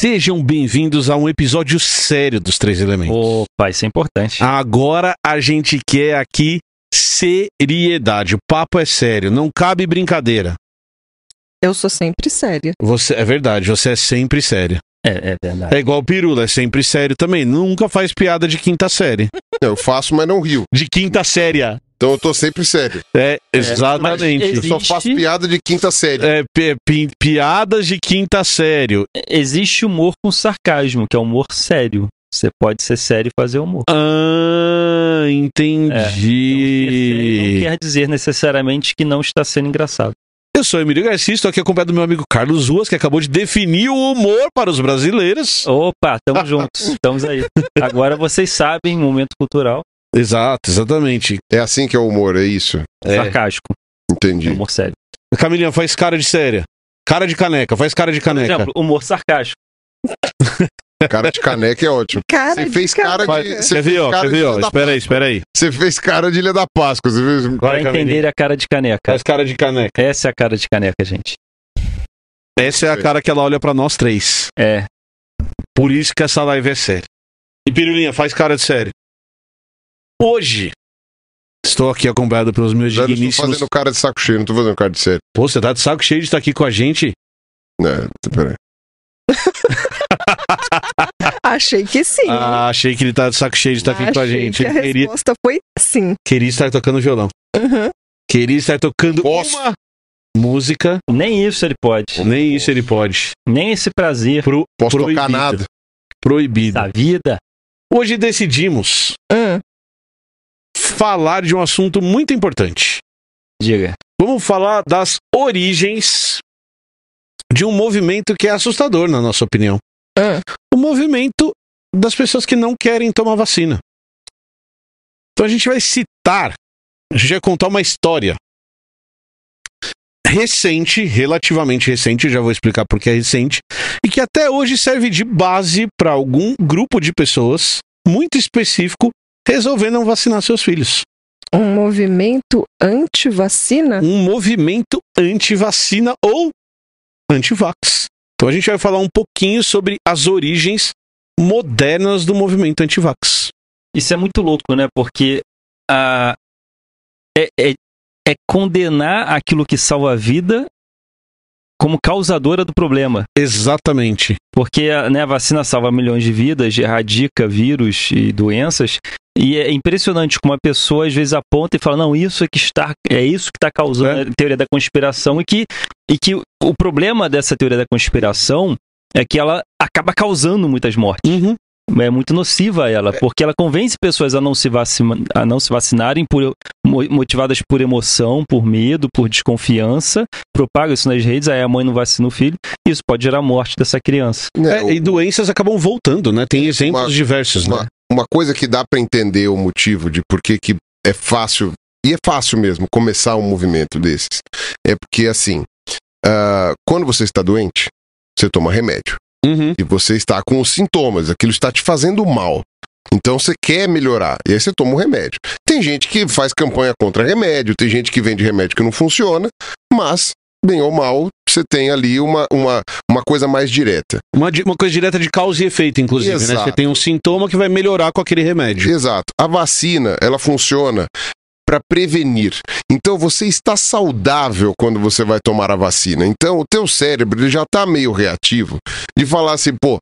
Sejam bem-vindos a um episódio sério dos Três Elementos. Opa, isso é importante. Agora a gente quer aqui seriedade. O papo é sério, não cabe brincadeira. Eu sou sempre séria. Você é verdade, você é sempre sério. É, é verdade. É igual o Pirula, é sempre sério também. Nunca faz piada de quinta série. Eu faço, mas não rio. De quinta séria. Então eu tô sempre sério. É, exatamente. mas Eu só Existe- faço piada de quinta série. É, pi- pi- piadas de quinta sério. Existe humor com sarcasmo, que é humor sério. Você pode ser sério e fazer humor. Ah, É, entendi. Então, ser sério não quer dizer necessariamente que não está sendo engraçado. Eu sou Emílio Garcia, estou aqui acompanhado do meu amigo Carlos Ruas, que acabou de definir o humor para os brasileiros. Opa, tamo juntos. Estamos aí. Agora vocês sabem, momento cultural, Exato, exatamente. É assim que é o humor, é isso. É. sarcástico. Entendi. Humor sério. Camilinha, faz cara de séria. Cara de caneca, faz cara de Por caneca. exemplo, humor sarcástico. Cara de caneca é ótimo. Cara Você de fez cara caneca. de. Você Quer ver, fez ó? ver, ó? Espera aí, espera aí. Você fez cara de Ilha da Páscoa. Você fez... Pra Vai, entender a cara de caneca. Faz cara de caneca. Essa é a cara de caneca, gente. Essa é a cara que ela olha pra nós três. É. Por isso que essa live é séria. E Pirulinha, faz cara de sério. Hoje, estou aqui acompanhado pelos meus Já estou digníssimos... fazendo cara de saco cheio, não tô fazendo cara de sério. Pô, você tá de saco cheio de estar aqui com a gente? É, peraí. Achei que sim. Ah, achei que ele tá de saco cheio de estar aqui com a Achei gente. que a queria, resposta foi sim. queria estar tocando violão. Uhum. Queria estar tocando Posso? uma música. Nem isso ele pode. Nem isso ele pode. Nem esse prazer Pro, Posso proibido. tocar nada. Proibido. da vida. Hoje decidimos Hum. Falar de um assunto muito importante. Diga. Vamos falar das origens de um movimento que é assustador, na nossa opinião. Ah. O movimento das pessoas que não querem tomar vacina. Então a gente vai citar, a gente vai contar uma história recente, relativamente recente, já vou explicar por que é recente, e que até hoje serve de base para algum grupo de pessoas muito específico resolver não vacinar seus filhos. Um movimento anti-vacina? um movimento anti-vacina ou anti-vax. Então a gente vai falar um pouquinho sobre as origens modernas do movimento anti-vax. Isso é muito louco, né? Porque a, é, é, é condenar aquilo que salva a vida como causadora do problema. Exatamente. Porque né, a vacina salva milhões de vidas, erradica vírus e doenças. E é impressionante como a pessoa às vezes aponta e fala: não, isso é que está, é isso que está causando É. a teoria da conspiração, e que, e que o problema dessa teoria da conspiração é que ela acaba causando muitas mortes. Uhum. É muito nociva a ela, porque ela convence pessoas a não se, vacina, a não se vacinarem por, mo- motivadas por emoção, por medo, por desconfiança, propaga isso nas redes, aí a mãe não vacina o filho, e isso pode gerar a morte dessa criança. É, É, e doenças acabam voltando, né? Tem exemplos Uma- diversos, né? uma, uma coisa que dá pra entender o motivo de por que que é fácil, e é fácil mesmo, começar um movimento desses, é porque, assim, ah, quando você está doente, você toma remédio. Uhum. E você está com os sintomas, aquilo está te fazendo mal. Então você quer melhorar, e aí você toma o remédio. Tem gente que faz campanha contra remédio, tem gente que vende remédio que não funciona, mas, bem ou mal, você tem ali uma, uma, uma coisa mais direta. Uma, uma coisa direta de causa e efeito, inclusive, né? Exato. Você tem um sintoma que vai melhorar com aquele remédio. Exato. A vacina, ela funciona para prevenir. Então você está saudável quando você vai tomar a vacina. Então o teu cérebro ele já está meio reativo de falar assim, pô,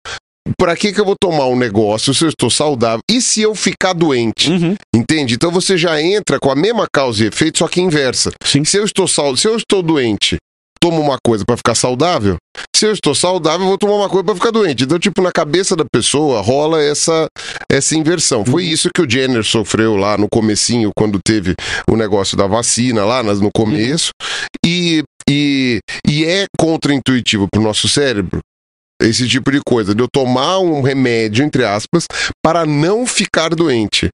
para que que eu vou tomar um negócio se eu estou saudável? E se eu ficar doente? Uhum. Entende? Então você já entra com a mesma causa e efeito, só que inversa. Sim. Se eu estou sal... se eu estou doente, tomo uma coisa para ficar saudável. Se eu estou saudável, eu vou tomar uma coisa para ficar doente. Então, tipo, na cabeça da pessoa rola essa essa inversão. Foi isso que o Jenner sofreu lá no comecinho, quando teve o negócio da vacina lá nas- no começo. E, e, e é contraintuitivo pro nosso cérebro esse tipo de coisa, de eu tomar um remédio, entre aspas, para não ficar doente.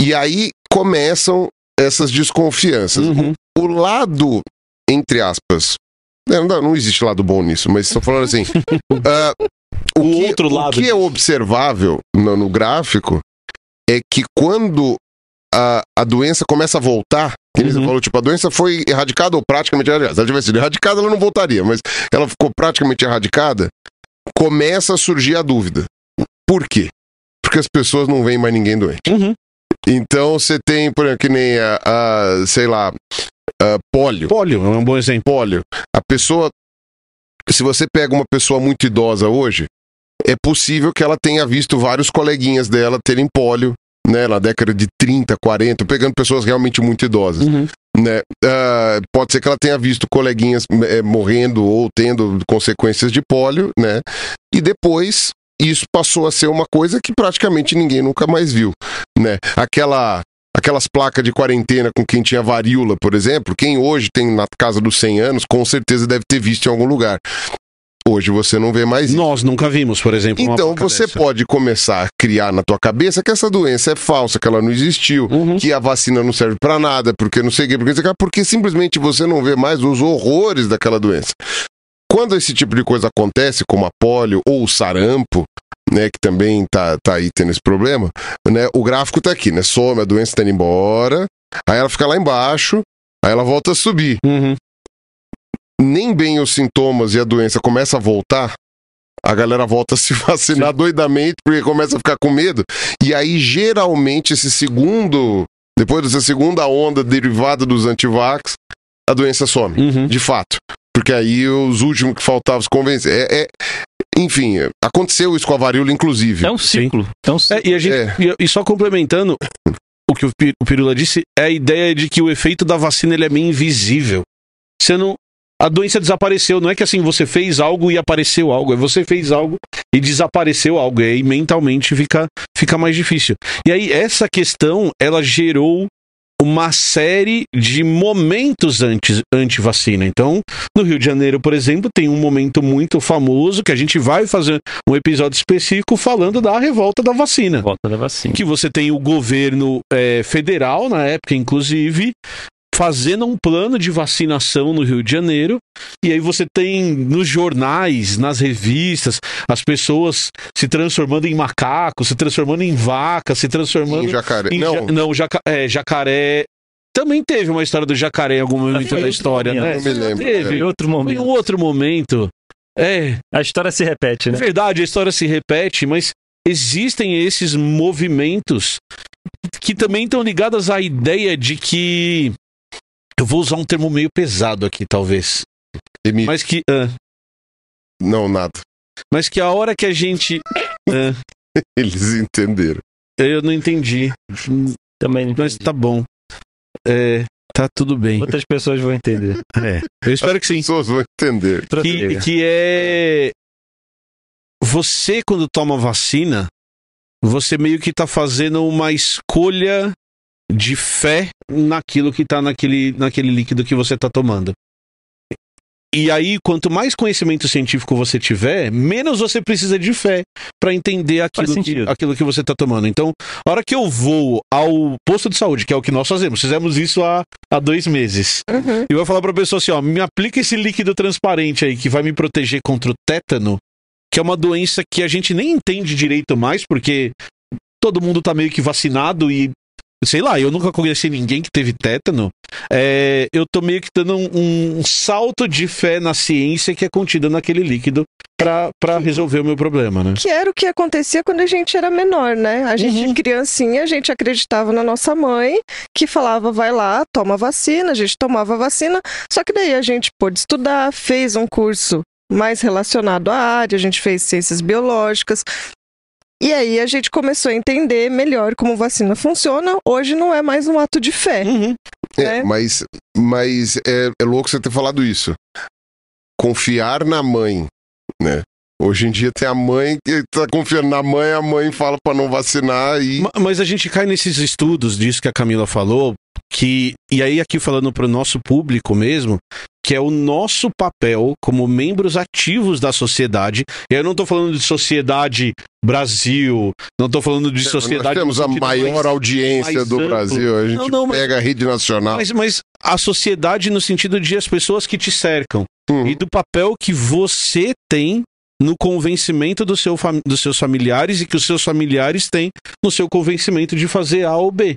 E aí começam essas desconfianças. Uhum. O lado, entre aspas, não, não, não existe lado bom nisso, mas estou falando assim. ah, o, O que, outro lado O que é observável no, no gráfico é que quando a, a doença começa a voltar, que Uhum. falou, tipo, a doença foi erradicada ou praticamente erradicada. Se ela tivesse sido erradicada, ela não voltaria, mas ela ficou praticamente erradicada, começa a surgir a dúvida. Por quê? Porque as pessoas não veem mais ninguém doente. Uhum. Então você tem, por exemplo, que nem a, a, sei lá, a pólio. Pólio é um bom exemplo. Pólio. A pessoa, se você pega uma pessoa muito idosa hoje, é possível que ela tenha visto vários coleguinhas dela terem pólio, né, na década de 30, 40, pegando pessoas realmente muito idosas, Uhum. né? Ah, pode ser que ela tenha visto coleguinhas eh, morrendo ou tendo consequências de pólio, né? E depois isso passou a ser uma coisa que praticamente ninguém nunca mais viu, né? Aquela aquelas placas de quarentena com quem tinha varíola, por exemplo, quem hoje tem na casa dos 100 anos, com certeza deve ter visto em algum lugar. Hoje você não vê mais isso. Nós nunca vimos, por exemplo. Então você dessa. pode começar a criar na tua cabeça que essa doença é falsa, que ela não existiu, Uhum. que a vacina não serve pra nada, porque não sei o que, porque, não sei o que, porque simplesmente você não vê mais os horrores daquela doença. Quando esse tipo de coisa acontece, como a polio ou o sarampo, né, que também tá, tá aí tendo esse problema, né, o gráfico tá aqui, né, some, a doença tá indo embora, aí ela fica lá embaixo, aí ela volta a subir. Uhum. Nem bem os sintomas e a doença começa a voltar, a galera volta a se vacinar doidamente porque começa a ficar com medo. E aí, geralmente, esse segundo, depois dessa segunda onda derivada dos antivax, a doença some, Uhum. de fato. Porque aí os últimos que faltavam se convencer. É, é- enfim, aconteceu isso com a varíola, inclusive. É um ciclo. É um É, ciclo. e, a gente, É. e, só complementando o que o Pirula disse, é a ideia de que o efeito da vacina ele é meio invisível. Você não. A doença desapareceu. Não é que assim você fez algo e apareceu algo. É você fez algo e desapareceu algo. E aí mentalmente fica, fica mais difícil. E aí essa questão ela gerou uma série de momentos antes anti-vacina. Então, no Rio de Janeiro, por exemplo, tem um momento muito famoso que a gente vai fazer um episódio específico falando da revolta da vacina. Volta da vacina. Que você tem o governo eh, federal, na época, inclusive, fazendo um plano de vacinação no Rio de Janeiro. E aí você tem nos jornais, nas revistas, as pessoas se transformando em macaco, se transformando em vaca, se transformando Em jacaré. em Não, ja- não jaca- é, jacaré. Também teve uma história do jacaré em algum momento da história, momento. né? não me lembro. Teve. Em outro um momento. outro momento. É, A história se repete, é né? verdade, a história se repete, mas existem esses movimentos que também estão ligados à ideia de que. Eu vou usar um termo meio pesado aqui, talvez. Mas que. ah, Não, nada. mas que a hora que a gente. ah, Eles entenderam. eu não entendi. Também. Mas tá bom. É, tá tudo bem. Outras pessoas vão entender. É, eu espero que sim. As pessoas vão entender. que, que é você quando toma vacina, você meio que tá fazendo uma escolha de fé naquilo que tá naquele, naquele líquido que você tá tomando. E aí, quanto mais conhecimento científico você tiver, menos você precisa de fé para entender aquilo que, aquilo que você tá tomando. Então, a hora que eu vou ao posto de saúde, que é o que nós fazemos, fizemos isso há, há dois meses. Uhum. E vai falar pra pessoa assim, ó, me aplica esse líquido transparente aí que vai me proteger contra o tétano, que é uma doença que a gente nem entende direito mais, porque todo mundo tá meio que vacinado e sei lá, eu nunca conheci ninguém que teve tétano. É, eu tô meio que dando um, um salto de fé na ciência que é contida naquele líquido pra, pra resolver o meu problema, né? Que era o que acontecia quando a gente era menor, né? A gente, Uhum. criancinha, a gente acreditava na nossa mãe, que falava, vai lá, toma vacina, a gente tomava a vacina, só que daí a gente pôde estudar, fez um curso mais relacionado à área, a gente fez ciências biológicas, e aí a gente começou a entender melhor como vacina funciona, hoje não é mais um ato de fé. Uhum. É, É. mas, mas é, é louco você ter falado isso. Confiar na mãe, né? Hoje em dia tem a mãe que tá confiando na mãe, a mãe fala pra não vacinar e. Ma- Mas a gente cai nesses estudos disso que a Camila falou, que e aí aqui falando para o nosso público mesmo, que é o nosso papel como membros ativos da sociedade. E eu não tô falando de sociedade Brasil, não tô falando de Nós sociedade temos no a maior mais- audiência mais do amplo. Brasil. A gente Não, não, mas- pega a rede nacional. Mas, mas a sociedade no sentido de as pessoas que te cercam Uhum. e do papel que você tem no convencimento do seu dos seus familiares e que os seus familiares têm no seu convencimento de fazer A ou B.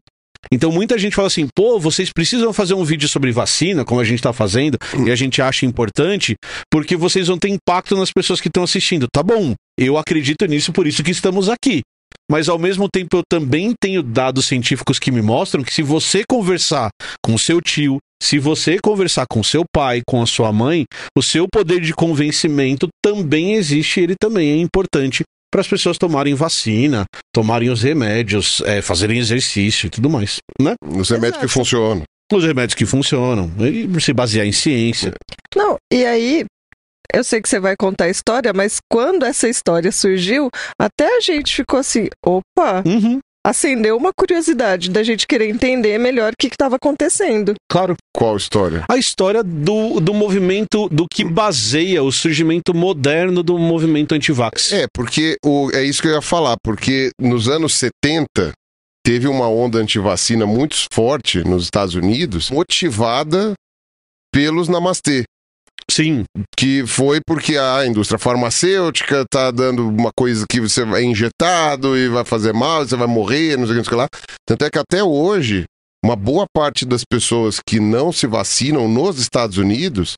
Então muita gente fala assim, pô, vocês precisam fazer um vídeo sobre vacina, como a gente tá fazendo, e a gente acha importante, porque vocês vão ter impacto nas pessoas que estão assistindo. Tá bom, eu acredito nisso, por isso que estamos aqui. Mas ao mesmo tempo eu também tenho dados científicos que me mostram que se você conversar com seu tio, se você conversar com seu pai, com a sua mãe, o seu poder de convencimento também existe, ele também é importante para as pessoas tomarem vacina, tomarem os remédios, é, fazerem exercício e tudo mais, né? Os remédios que Exato. funcionam. Os remédios que funcionam, e se basear em ciência. Não, e aí, eu sei que você vai contar a história, mas quando essa história surgiu, até a gente ficou assim, opa, Uhum, acendeu uma curiosidade da gente querer entender melhor o que estava acontecendo. claro. Qual história? A história do, do movimento, do que baseia o surgimento moderno do movimento antivax. É, porque o, é isso que eu ia falar, porque nos anos 70 teve uma onda antivacina muito forte nos Estados Unidos, motivada pelos namastê. Sim, Que foi porque a indústria farmacêutica tá dando uma coisa que você vai injetado e vai fazer mal, você vai morrer, não sei o que, não sei o que lá. Tanto é que até hoje, uma boa parte das pessoas que não se vacinam nos Estados Unidos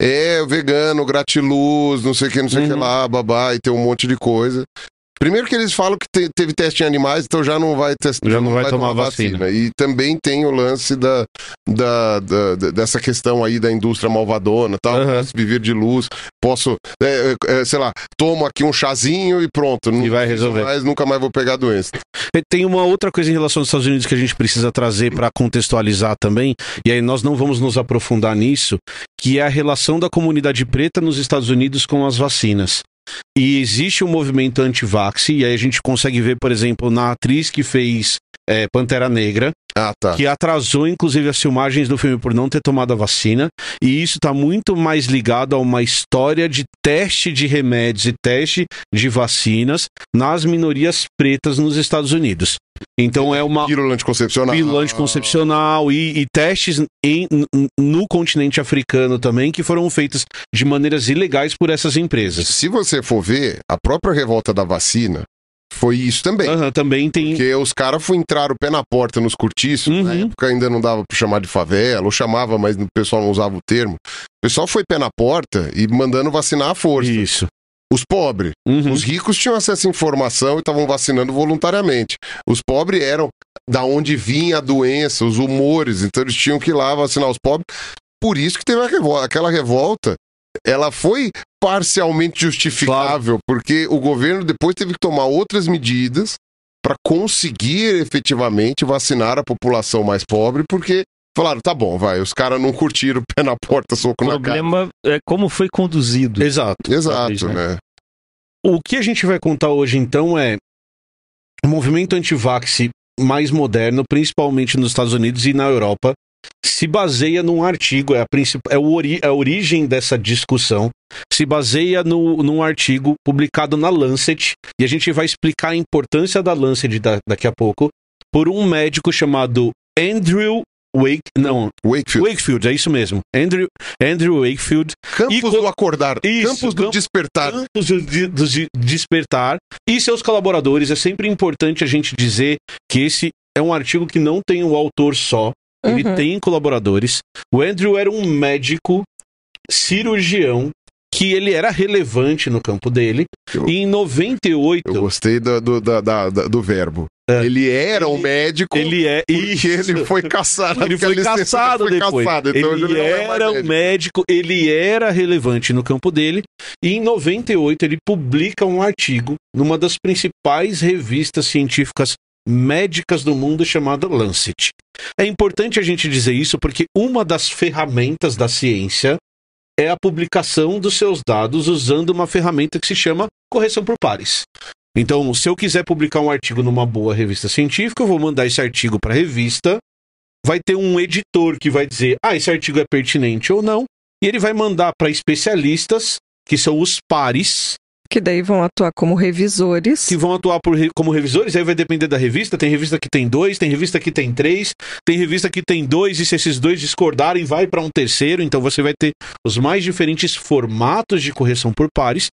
é vegano, gratiluz, não sei o que, não sei o que Uhum. lá, babá, e tem um monte de coisa. Primeiro que eles falam que te- teve teste em animais, então já não vai testar. Já não vai tomar vacina. E também tem o lance da, da, da- da- dessa questão aí da indústria malvadona tal. Aham. Posso viver de luz, posso, é, é, sei lá, tomo aqui um chazinho e pronto. Não E vai resolver. Mais, nunca mais vou pegar a doença. Tem uma outra coisa em relação aos Estados Unidos que a gente precisa trazer para contextualizar também, e aí nós não vamos nos aprofundar nisso, que é a relação da comunidade preta nos Estados Unidos com as vacinas. E existe um movimento anti-vax, e aí a gente consegue ver, por exemplo, na atriz que fez é, Pantera Negra, Ah, tá. que atrasou inclusive as filmagens do filme por não ter tomado a vacina, e isso está muito mais ligado a uma história de teste de remédios e teste de vacinas nas minorias pretas nos Estados Unidos. Então é uma Pílula anticoncepcional. pílula anticoncepcional e, e testes em- no continente africano também que foram feitos de maneiras ilegais por essas empresas. Se você for ver, a própria revolta da vacina foi isso também. Aham, também tem. Porque os caras foi entrar o pé na porta nos cortiços, na Uhum. época ainda não dava pra chamar de favela, ou chamava, mas o pessoal não usava o termo. O pessoal foi pé na porta e mandando vacinar à força. Isso. Os pobres. Uhum. Os ricos tinham acesso à informação e estavam vacinando voluntariamente. Os pobres eram da onde vinha a doença, os humores, então eles tinham que ir lá vacinar os pobres. Por isso que teve. Aquela revolta, ela foi parcialmente justificável, porque o governo depois teve que tomar outras medidas para conseguir efetivamente vacinar a população mais pobre, porque falaram, tá bom, vai, os caras não curtiram o pé na porta, soco O na cara. problema é como foi conduzido. Exato. Exato, talvez, né? né? O que a gente vai contar hoje, então, é o movimento anti-vax mais moderno, principalmente nos Estados Unidos e na Europa, se baseia num artigo, é a, é o ori... é a origem dessa discussão, se baseia no... num artigo publicado na Lancet, e a gente vai explicar a importância da Lancet da... daqui a pouco, por um médico chamado Andrew Wake... Não, Wakefield. Wakefield, é isso mesmo. Andrew, Andrew Wakefield, Campos E co- do acordar. Isso, Campos do despertar. Campos do, de- do de- Despertar e seus colaboradores. É sempre importante a gente dizer que esse é um artigo que não tem o autor só, ele Uhum. tem colaboradores. O Andrew era um médico cirurgião que ele era relevante no campo dele. Eu- E em 98, Eu gostei do, do, da- da- do verbo. É. Ele era um Ele- médico ele é isso. ele foi caçado. Ele foi licença caçado foi depois. caçado, então ele não é era um médico, ele era relevante no campo dele. E em 98 ele publica um artigo numa das principais revistas científicas médicas do mundo chamada Lancet. É importante a gente dizer isso porque uma das ferramentas da ciência é a publicação dos seus dados usando uma ferramenta que se chama correção por pares. Então, se eu quiser publicar um artigo numa boa revista científica, eu vou mandar esse artigo para a revista, vai ter um editor que vai dizer, ah, esse artigo é pertinente ou não, e ele vai mandar para especialistas, que são os pares, Que daí vão atuar como revisores. que vão atuar por como revisores, aí vai depender da revista. Tem revista que tem dois, tem revista que tem três, tem revista que tem dois, e se esses dois discordarem, vai para um terceiro. Então você vai ter os mais diferentes formatos de correção por pares.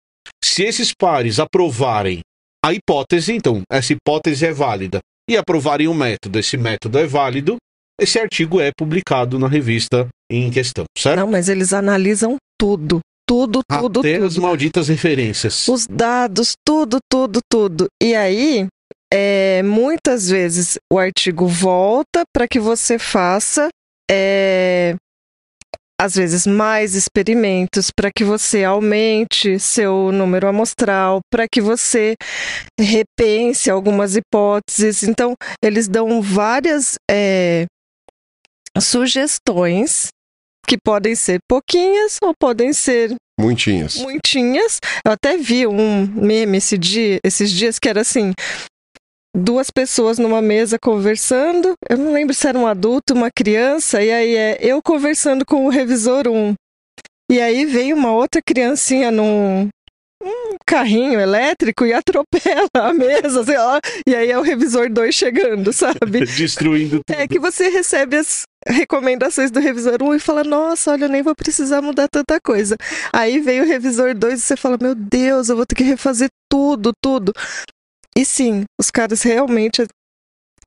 Se esses pares aprovarem a hipótese, então essa hipótese é válida, e aprovarem o método, esse método é válido, esse artigo é publicado na revista em questão, certo? Não, mas eles analisam tudo. Tudo, tudo, Até as tudo. malditas referências. Os dados, tudo, tudo, tudo. E aí, é, muitas vezes o artigo volta para que você faça, é, às vezes, mais experimentos, para que você aumente seu número amostral, para que você repense algumas hipóteses. Então, eles dão várias é, sugestões que podem ser pouquinhas ou podem ser Muitinhas. muitinhas. Eu até vi um meme esse dia, esses dias que era assim: duas pessoas numa mesa conversando. Eu não lembro se era um adulto, uma criança, e aí é eu conversando com o revisor 1. E aí vem uma outra criancinha num um carrinho elétrico e atropela a mesa, sei lá. E aí é o revisor 2 chegando, sabe? Destruindo tudo. É que você recebe as recomendações do revisor 1 e fala: Nossa, olha, eu nem vou precisar mudar tanta coisa. Aí vem o revisor 2 e você fala: Meu Deus, eu vou ter que refazer tudo, tudo. E sim, os caras realmente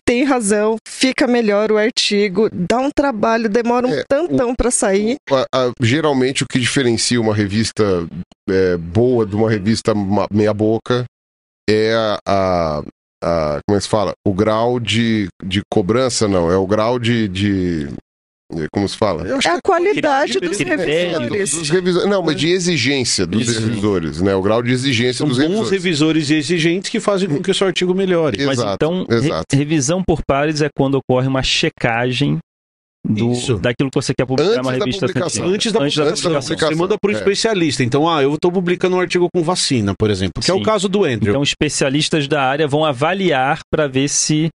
têm razão, fica melhor o artigo, dá um trabalho, demora um É, tantão pra sair. A- a- geralmente o que diferencia uma revista é, boa de uma revista ma- meia boca é a, a- a- como é que se fala? O grau de, de cobrança, não, é o grau de, de como se fala? Eu acho É que a qualidade dos revisores. Dos revisores, não, mas de exigência dos Isso. revisores, né? O grau de exigência São dos bons revisores. revisores e exigentes que fazem com que o seu artigo melhore. Mas Exato, então, re- exato. revisão por pares é quando ocorre uma checagem do, Isso. daquilo que você quer publicar Antes numa da revista publicação. Antes da Antes da publicação, publicação. você manda para o É. especialista. Então, ah, eu estou publicando um artigo com vacina, por exemplo, que é o Sim. caso do Andrew. Então, especialistas da área vão avaliar para ver se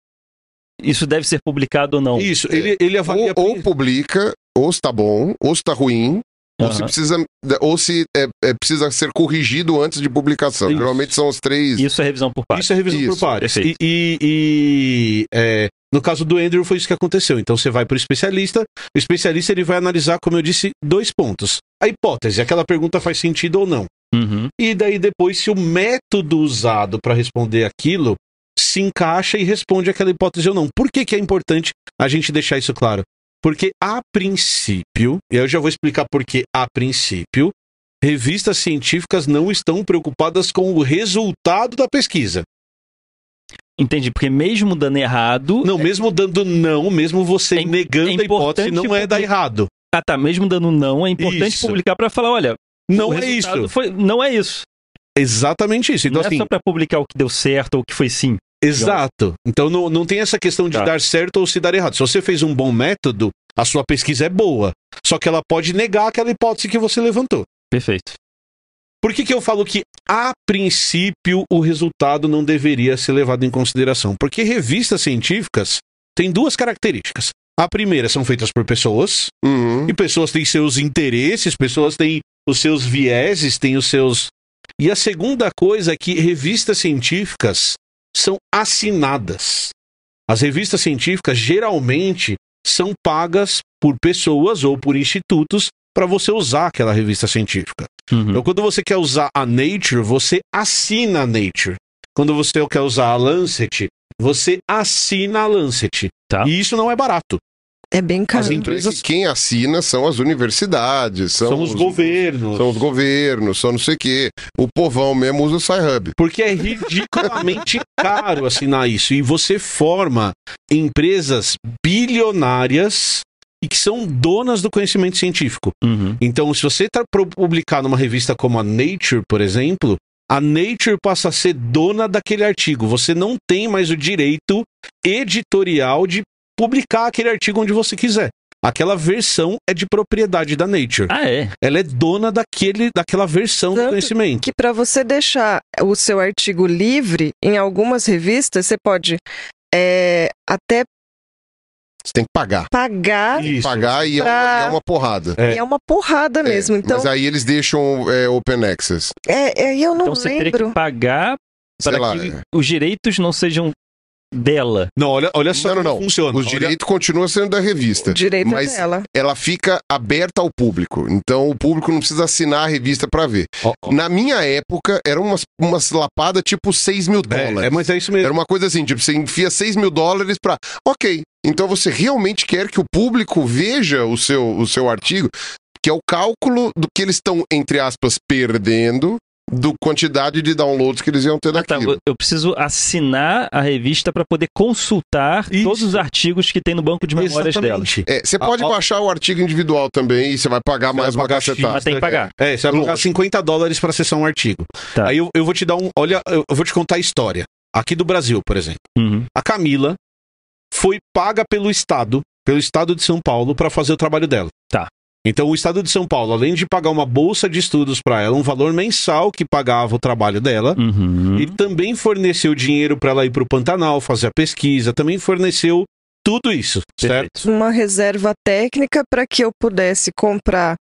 isso deve ser publicado ou não. Isso, ele, ele avalia... Ou, ou publica, ou está bom, ou está ruim, ou se precisa, ou se é, é, precisa ser corrigido antes de publicação. Isso. Geralmente são os três. Isso é revisão por pares. Isso é revisão por Isso, pares. E, perfeito. e- e, é, no caso do Andrew foi isso que aconteceu. Então você vai para o especialista, o especialista ele vai analisar, como eu disse, dois pontos. A hipótese, aquela pergunta faz sentido ou não. Uhum. E daí depois se o método usado para responder aquilo se encaixa e responde aquela hipótese ou não. Por que, que é importante a gente deixar isso claro? Porque a princípio, e eu já vou explicar por que a princípio, revistas científicas não estão preocupadas com o resultado da pesquisa. Entendi, porque mesmo dando errado. Não, mesmo dando não, mesmo você É negando é a hipótese, não é dar errado. Ah, tá. Mesmo dando não, é importante Isso. publicar para falar: olha, Não é isso. Foi, não é isso. Exatamente isso. Então, não assim, é só para publicar o que deu certo ou o que foi sim. Exato. Então não, não tem essa questão de Tá. dar certo ou se dar errado. Se você fez um bom método, a sua pesquisa é boa. Só que ela pode negar aquela hipótese que você levantou. Perfeito. Por que, que eu falo que, a princípio, o resultado não deveria ser levado em consideração? Porque revistas científicas têm duas características. A primeira são feitas por pessoas, Uhum. e pessoas têm seus interesses, pessoas têm os seus vieses, têm os seus. E a segunda coisa é que revistas científicas são assinadas. As revistas científicas geralmente são pagas por pessoas ou por institutos para você usar aquela revista científica. Uhum. Então, quando você quer usar a Nature, você assina a Nature. Quando você quer usar a Lancet, você assina a Lancet. Tá. E isso não é barato. É bem caro. As empresas- Que quem assina são as universidades, são, São, os governos. São os governos, são não sei o quê. O povão mesmo usa o Sci-Hub. Porque é ridiculamente caro assinar isso. E você forma empresas bilionárias e que são donas do conhecimento científico. Uhum. Então, se você tá pro- publicar numa revista como a Nature, por exemplo, a Nature passa a ser dona daquele artigo. Você não tem mais o direito editorial de publicar aquele artigo onde você quiser. Aquela versão é de propriedade da Nature. Ah, é? Ela é dona daquele, daquela versão do Tanto conhecimento. que para você deixar o seu artigo livre, em algumas revistas, você pode é, até Você tem que pagar. pagar, Isso. Pagar e é, Pra- uma, é uma porrada. É. e é uma porrada mesmo. É, Então, Mas aí eles deixam é, Open Access. é, é, eu não Então você teria lembro. que pagar para lá. que é. os direitos não sejam dela. Não, olha, olha só Não, não, não. funciona. Os Olha- direitos continuam sendo da revista. O direito mas é dela. ela fica aberta ao público. Então o público não precisa assinar a revista pra ver. Ó, ó. Na minha época, eram umas, umas lapadas tipo 6 mil dólares. É, é, mas é isso mesmo. Era uma coisa assim, tipo, você enfia 6 mil dólares pra. Ok, então você realmente quer que o público veja o seu, o seu artigo, que é o cálculo do que eles estão, entre aspas, perdendo do quantidade de downloads que eles iam ter Ah, tá, eu preciso assinar a revista para poder consultar Isso. todos os artigos que tem no banco de memórias dela. Exatamente. É, você pode Ah, ó. baixar o artigo individual também e você vai pagar Você mais vai uma pagar cacetada. Mas tem que pagar. É, você vai pagar Lógico. 50 dólares pra acessar um artigo. Tá. Aí eu, eu vou te dar um. Olha, eu vou te contar a história. Aqui do Brasil, por exemplo. Uhum. A Camila foi paga pelo Estado, pelo Estado de São Paulo, pra fazer o trabalho dela. Então o Estado de São Paulo, além de pagar uma bolsa de estudos pra ela, um valor mensal que pagava o trabalho dela, Uhum. e também forneceu dinheiro pra ela ir pro Pantanal, fazer a pesquisa, também forneceu tudo isso, certo? Uma reserva técnica para que eu pudesse comprar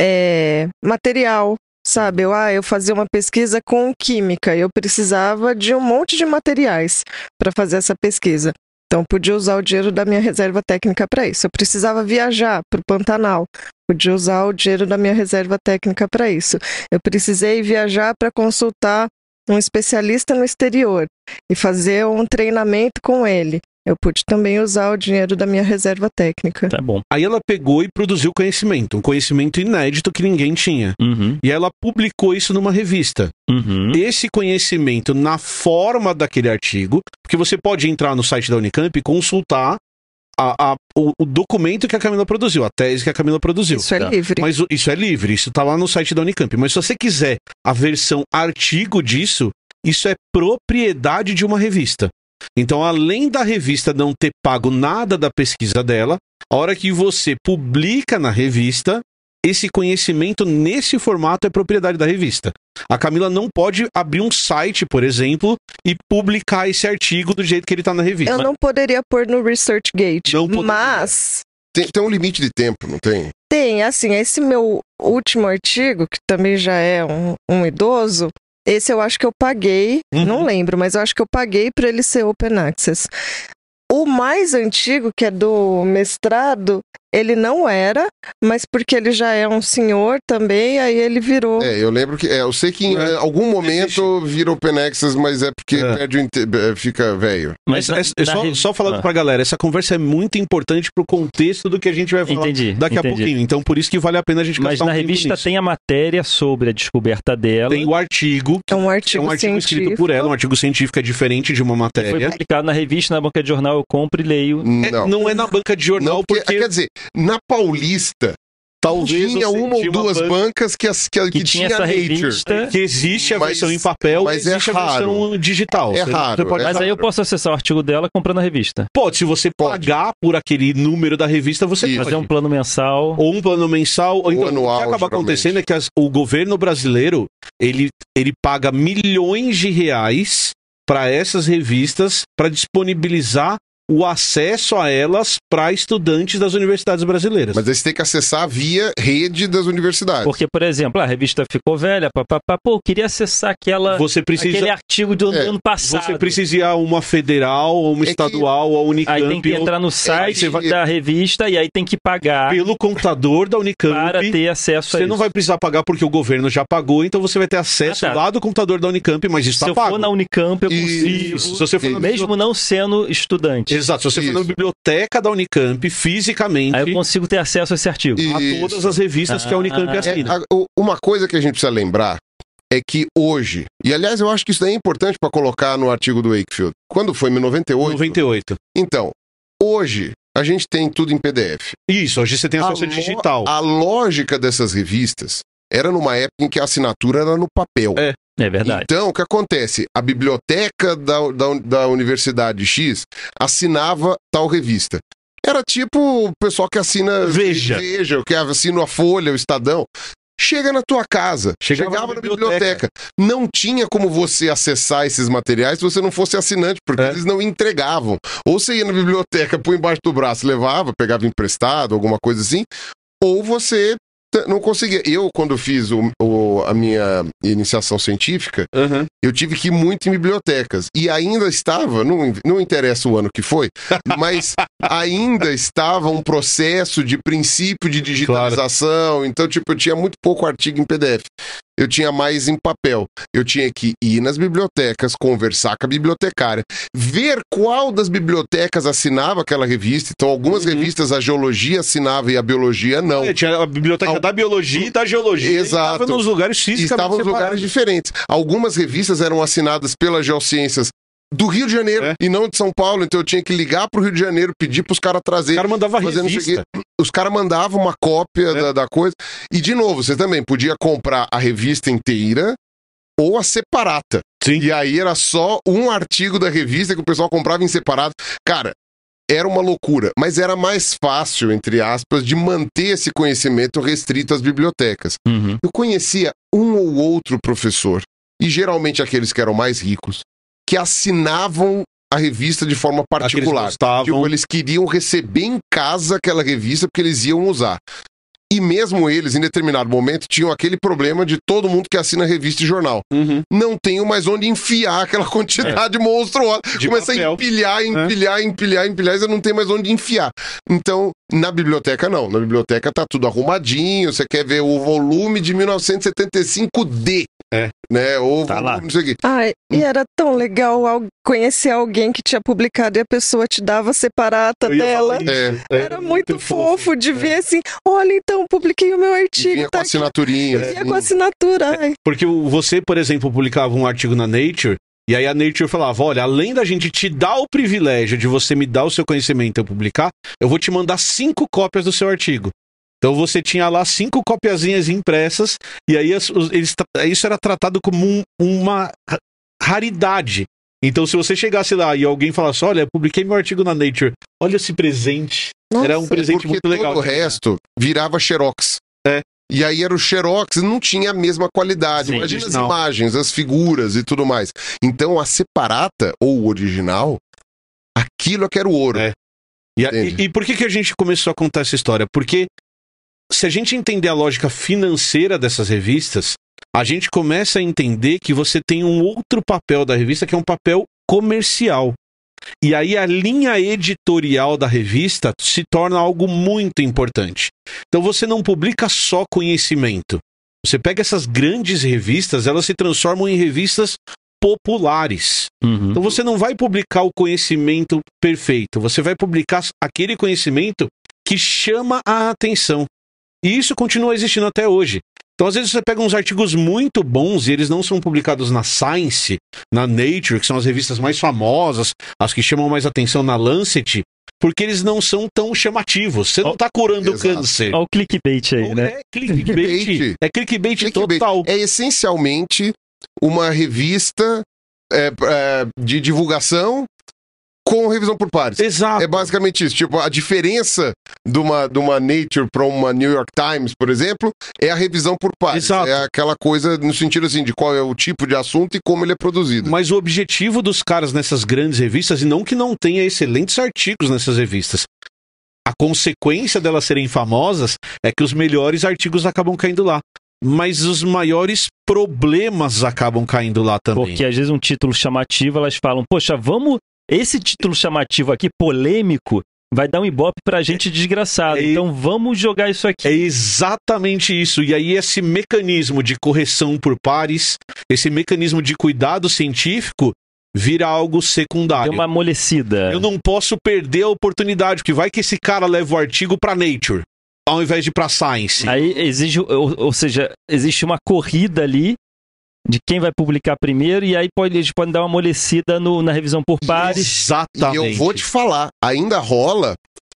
é, material. Sabe, eu, ah, eu fazia uma pesquisa com química, eu precisava de um monte de materiais para fazer essa pesquisa. Então, podia usar o dinheiro da minha reserva técnica para isso. Eu precisava viajar para o Pantanal, podia usar o dinheiro da minha reserva técnica para isso. Eu precisei viajar para consultar um especialista no exterior e fazer um treinamento com ele. Eu pude também usar o dinheiro da minha reserva técnica. Tá bom. Aí ela pegou e produziu conhecimento, um conhecimento inédito que ninguém tinha. Uhum. E ela publicou isso numa revista. Uhum. esse conhecimento na forma daquele artigo, porque você pode entrar no site da Unicamp e consultar a- a- o, o documento que a Camila produziu, a tese que a Camila produziu. Isso é Tá. livre. Mas isso é livre, isso tá lá no site da Unicamp. Mas se você quiser a versão artigo disso, isso é propriedade de uma revista. Então, além da revista não ter pago nada da pesquisa dela, a hora que você publica na revista, esse conhecimento nesse formato é propriedade da revista. A Camila não pode abrir um site, por exemplo, e publicar esse artigo do jeito que ele tá na revista. Eu não poderia pôr no ResearchGate, Não poderia. mas Tem, tem um limite de tempo, não tem? tem, assim, esse meu último artigo, que também já é um, um idoso, esse eu acho que eu paguei, Uhum. não lembro, mas eu acho que eu paguei para ele ser Open Access. O mais antigo, que é do mestrado, ele não era, mas porque ele já é um senhor também, aí ele virou. É, eu lembro que. é, eu sei que em É. é, algum momento vira Open Access, mas é porque É. perde o é, fica velho. Mas na- só, só falando Ah, pra galera, essa conversa é muito importante pro contexto do que a gente vai falar Entendi. daqui a entendi. pouquinho. Então, por isso que vale a pena a gente Mas na um revista tem a matéria sobre a descoberta dela. Tem o artigo, É um é artigo, um artigo escrito científico. por ela, um artigo científico é diferente de uma Foi matéria. publicado na revista, na banca de jornal, eu compro e leio. É, Não. não é na banca de jornal, Não, porque, porque, quer dizer, na Paulista talvez tinha uma ou duas banca bancas que, as, que, Que, que tinha tinha essa Nature. revista. que existe a Mas- versão em papel, mas é existe a raro. versão digital. É raro, você pode é Mas aí eu posso acessar o artigo dela comprando a revista. Pode, se você Pode. pagar por aquele número da revista, você Isso. pode. Fazer um plano mensal. Ou um plano mensal, ou então, anual, o que acaba geralmente. acontecendo é que as- o governo brasileiro, ele, ele paga milhões de reais para essas revistas para disponibilizar o acesso a elas para estudantes das universidades brasileiras. Mas aí você tem que acessar via rede das universidades. Porque, por exemplo, a revista ficou velha, papapá, pô, eu queria acessar aquela, Você precisa- aquele artigo do É, ano passado. Você precisa ir a uma federal, ou uma É que- estadual, ou a Unicamp, Aí tem que entrar no aí site você vai- da revista e aí tem que pagar pelo computador da Unicamp. para ter acesso a Você isso. não vai precisar pagar porque o governo já pagou, então você vai ter acesso Ah, tá. lá do computador da Unicamp, mas Se está eu pago. for na Unicamp, eu consigo. Isso, se você for na Mesmo não sendo estudante. Exato, se você for na Isso. biblioteca da Unicamp, fisicamente, Aí eu consigo ter acesso a esse artigo. E- a Isso. todas as revistas que a Unicamp Ah, É, assina. a- o- uma coisa que a gente precisa lembrar é que hoje, e aliás eu acho que isso daí é importante para colocar no artigo do Wakefield. Quando foi? Em 98? 98. Então, hoje a gente tem tudo em PDF. Isso, hoje você tem acesso digital. a lógica dessas revistas era numa época em que a assinatura era no papel. É. É verdade. Então, o que acontece? A biblioteca da, da, da Universidade X assinava tal revista. Era tipo o pessoal que assina Veja. Veja, que assina a Folha, o Estadão. Chega na tua casa, Chegava chegava, na na biblioteca. biblioteca. Não tinha como você acessar esses materiais se você não fosse assinante, porque É. eles não entregavam. Ou você ia na biblioteca, põe embaixo do braço, levava, pegava emprestado, alguma coisa assim, ou você não conseguia. Eu, quando fiz o- o- a minha iniciação científica, Aham. eu tive que ir muito em bibliotecas. E ainda estava, não, não interessa o ano que foi, mas ainda estava um processo de princípio de digitalização. Então, tipo, eu tinha muito pouco artigo em PDF. Eu tinha mais em papel. Eu tinha que ir nas bibliotecas, conversar com a bibliotecária, ver qual das bibliotecas assinava aquela revista. Então, algumas Uhum. revistas a geologia assinava e a biologia não. É, tinha a biblioteca Al- da biologia e da geologia. Exato. Estava nos lugares E fisicamente estavam nos lugares diferentes. Algumas revistas eram assinadas pelas Geociências do Rio de Janeiro É. e não de São Paulo, então eu tinha que ligar pro Rio de Janeiro, pedir pros caras trazer. cara mandava fazer não sei o revista. Os caras mandavam uma cópia É. da, da coisa. E, de novo, você também podia comprar a revista inteira ou a separata. Sim. E aí era só um artigo da revista que o pessoal comprava em separado. Cara, era uma loucura, mas era mais fácil, entre aspas, de manter esse conhecimento restrito às bibliotecas. Uhum. Eu conhecia um ou outro professor, e geralmente aqueles que eram mais ricos, que assinavam a revista de forma particular. gostavam. Tipo, eles queriam receber em casa aquela revista porque eles iam usar. E mesmo eles, em determinado momento, tinham aquele problema de todo mundo que assina revista e jornal. Uhum. Não tenho mais onde enfiar aquela quantidade monstruosa. De Começa a papel. empilhar, empilhar, empilhar, empilhar, e você não tem mais onde enfiar. Então, na biblioteca, não. Na biblioteca tá tudo arrumadinho, você quer ver o volume de 1975D. É. Né? Ou Tá lá. não sei o quê. Ai, e era tão legal al- conhecer alguém que tinha publicado e a pessoa te dava a separata dela. É, É, Era muito fofo de ver assim, olha então, publiquei o meu e artigo, vinha com tá aqui. assinaturinha. Vinha com assinatura. Ai, Porque o- você, por exemplo, publicava um artigo na Nature, e aí a Nature falava: olha, além da gente te dar o privilégio de você me dar o seu conhecimento e eu publicar, eu vou te mandar cinco cópias do seu artigo. Então você tinha lá cinco copiazinhas impressas, e aí as- os- eles isso era tratado como um- uma ra- raridade. Então, se você chegasse lá e alguém falasse: Olha, eu publiquei meu artigo na Nature, olha esse presente. nossa. Era um presente muito todo legal. o resto virava xerox. É. E aí era o xerox, não tinha a mesma qualidade. Sim, Imagina as não. imagens, as figuras e tudo mais. Então a separata, ou o original, aquilo é que era o ouro. É. E, e- e por que, que a gente começou a contar essa história? Porque se a gente entender a lógica financeira dessas revistas, a gente começa a entender que você tem um outro papel da revista que é um papel comercial. E aí a linha editorial da revista se torna algo muito importante. Então você não publica só conhecimento. Você pega essas grandes revistas, elas se transformam em revistas populares. Uhum. Então você não vai publicar o conhecimento perfeito, você vai publicar aquele conhecimento que chama a atenção. E isso continua existindo até hoje. Então, às vezes, você pega uns artigos muito bons e eles não são publicados na Science, na Nature, que são as revistas mais famosas, as que chamam mais atenção na Lancet, porque eles não são tão chamativos. Você não está curando o Exato. câncer. Olha o clickbait aí, né? É clickbait. É clickbait Clickbait. total. É essencialmente uma revista é, é, de divulgação com revisão por pares. Exato. É basicamente isso. Tipo, a diferença de uma, de uma Nature para uma New York Times, por exemplo, é a revisão por pares. Exato. É aquela coisa no sentido assim de qual é o tipo de assunto e como ele é produzido. Mas o objetivo dos caras nessas grandes revistas, e não que não tenha excelentes artigos nessas revistas, a consequência delas serem famosas é que os melhores artigos acabam caindo lá. Mas os maiores problemas acabam caindo lá também. Porque às vezes um título chamativo, elas falam, poxa, vamos. Esse título chamativo aqui, polêmico, vai dar um ibope pra gente desgraçado. É- Então vamos jogar isso aqui. É exatamente isso. E aí, esse mecanismo de correção por pares, esse mecanismo de cuidado científico, vira algo secundário. Deu uma amolecida. Eu não posso perder a oportunidade, porque vai que esse cara leva o artigo pra Nature, ao invés de pra Science. Aí exige, ou, ou seja, existe uma corrida ali de quem vai publicar primeiro, e aí pode, eles podem dar uma amolecida no- na revisão por pares. Exatamente. E eu vou te falar, ainda rola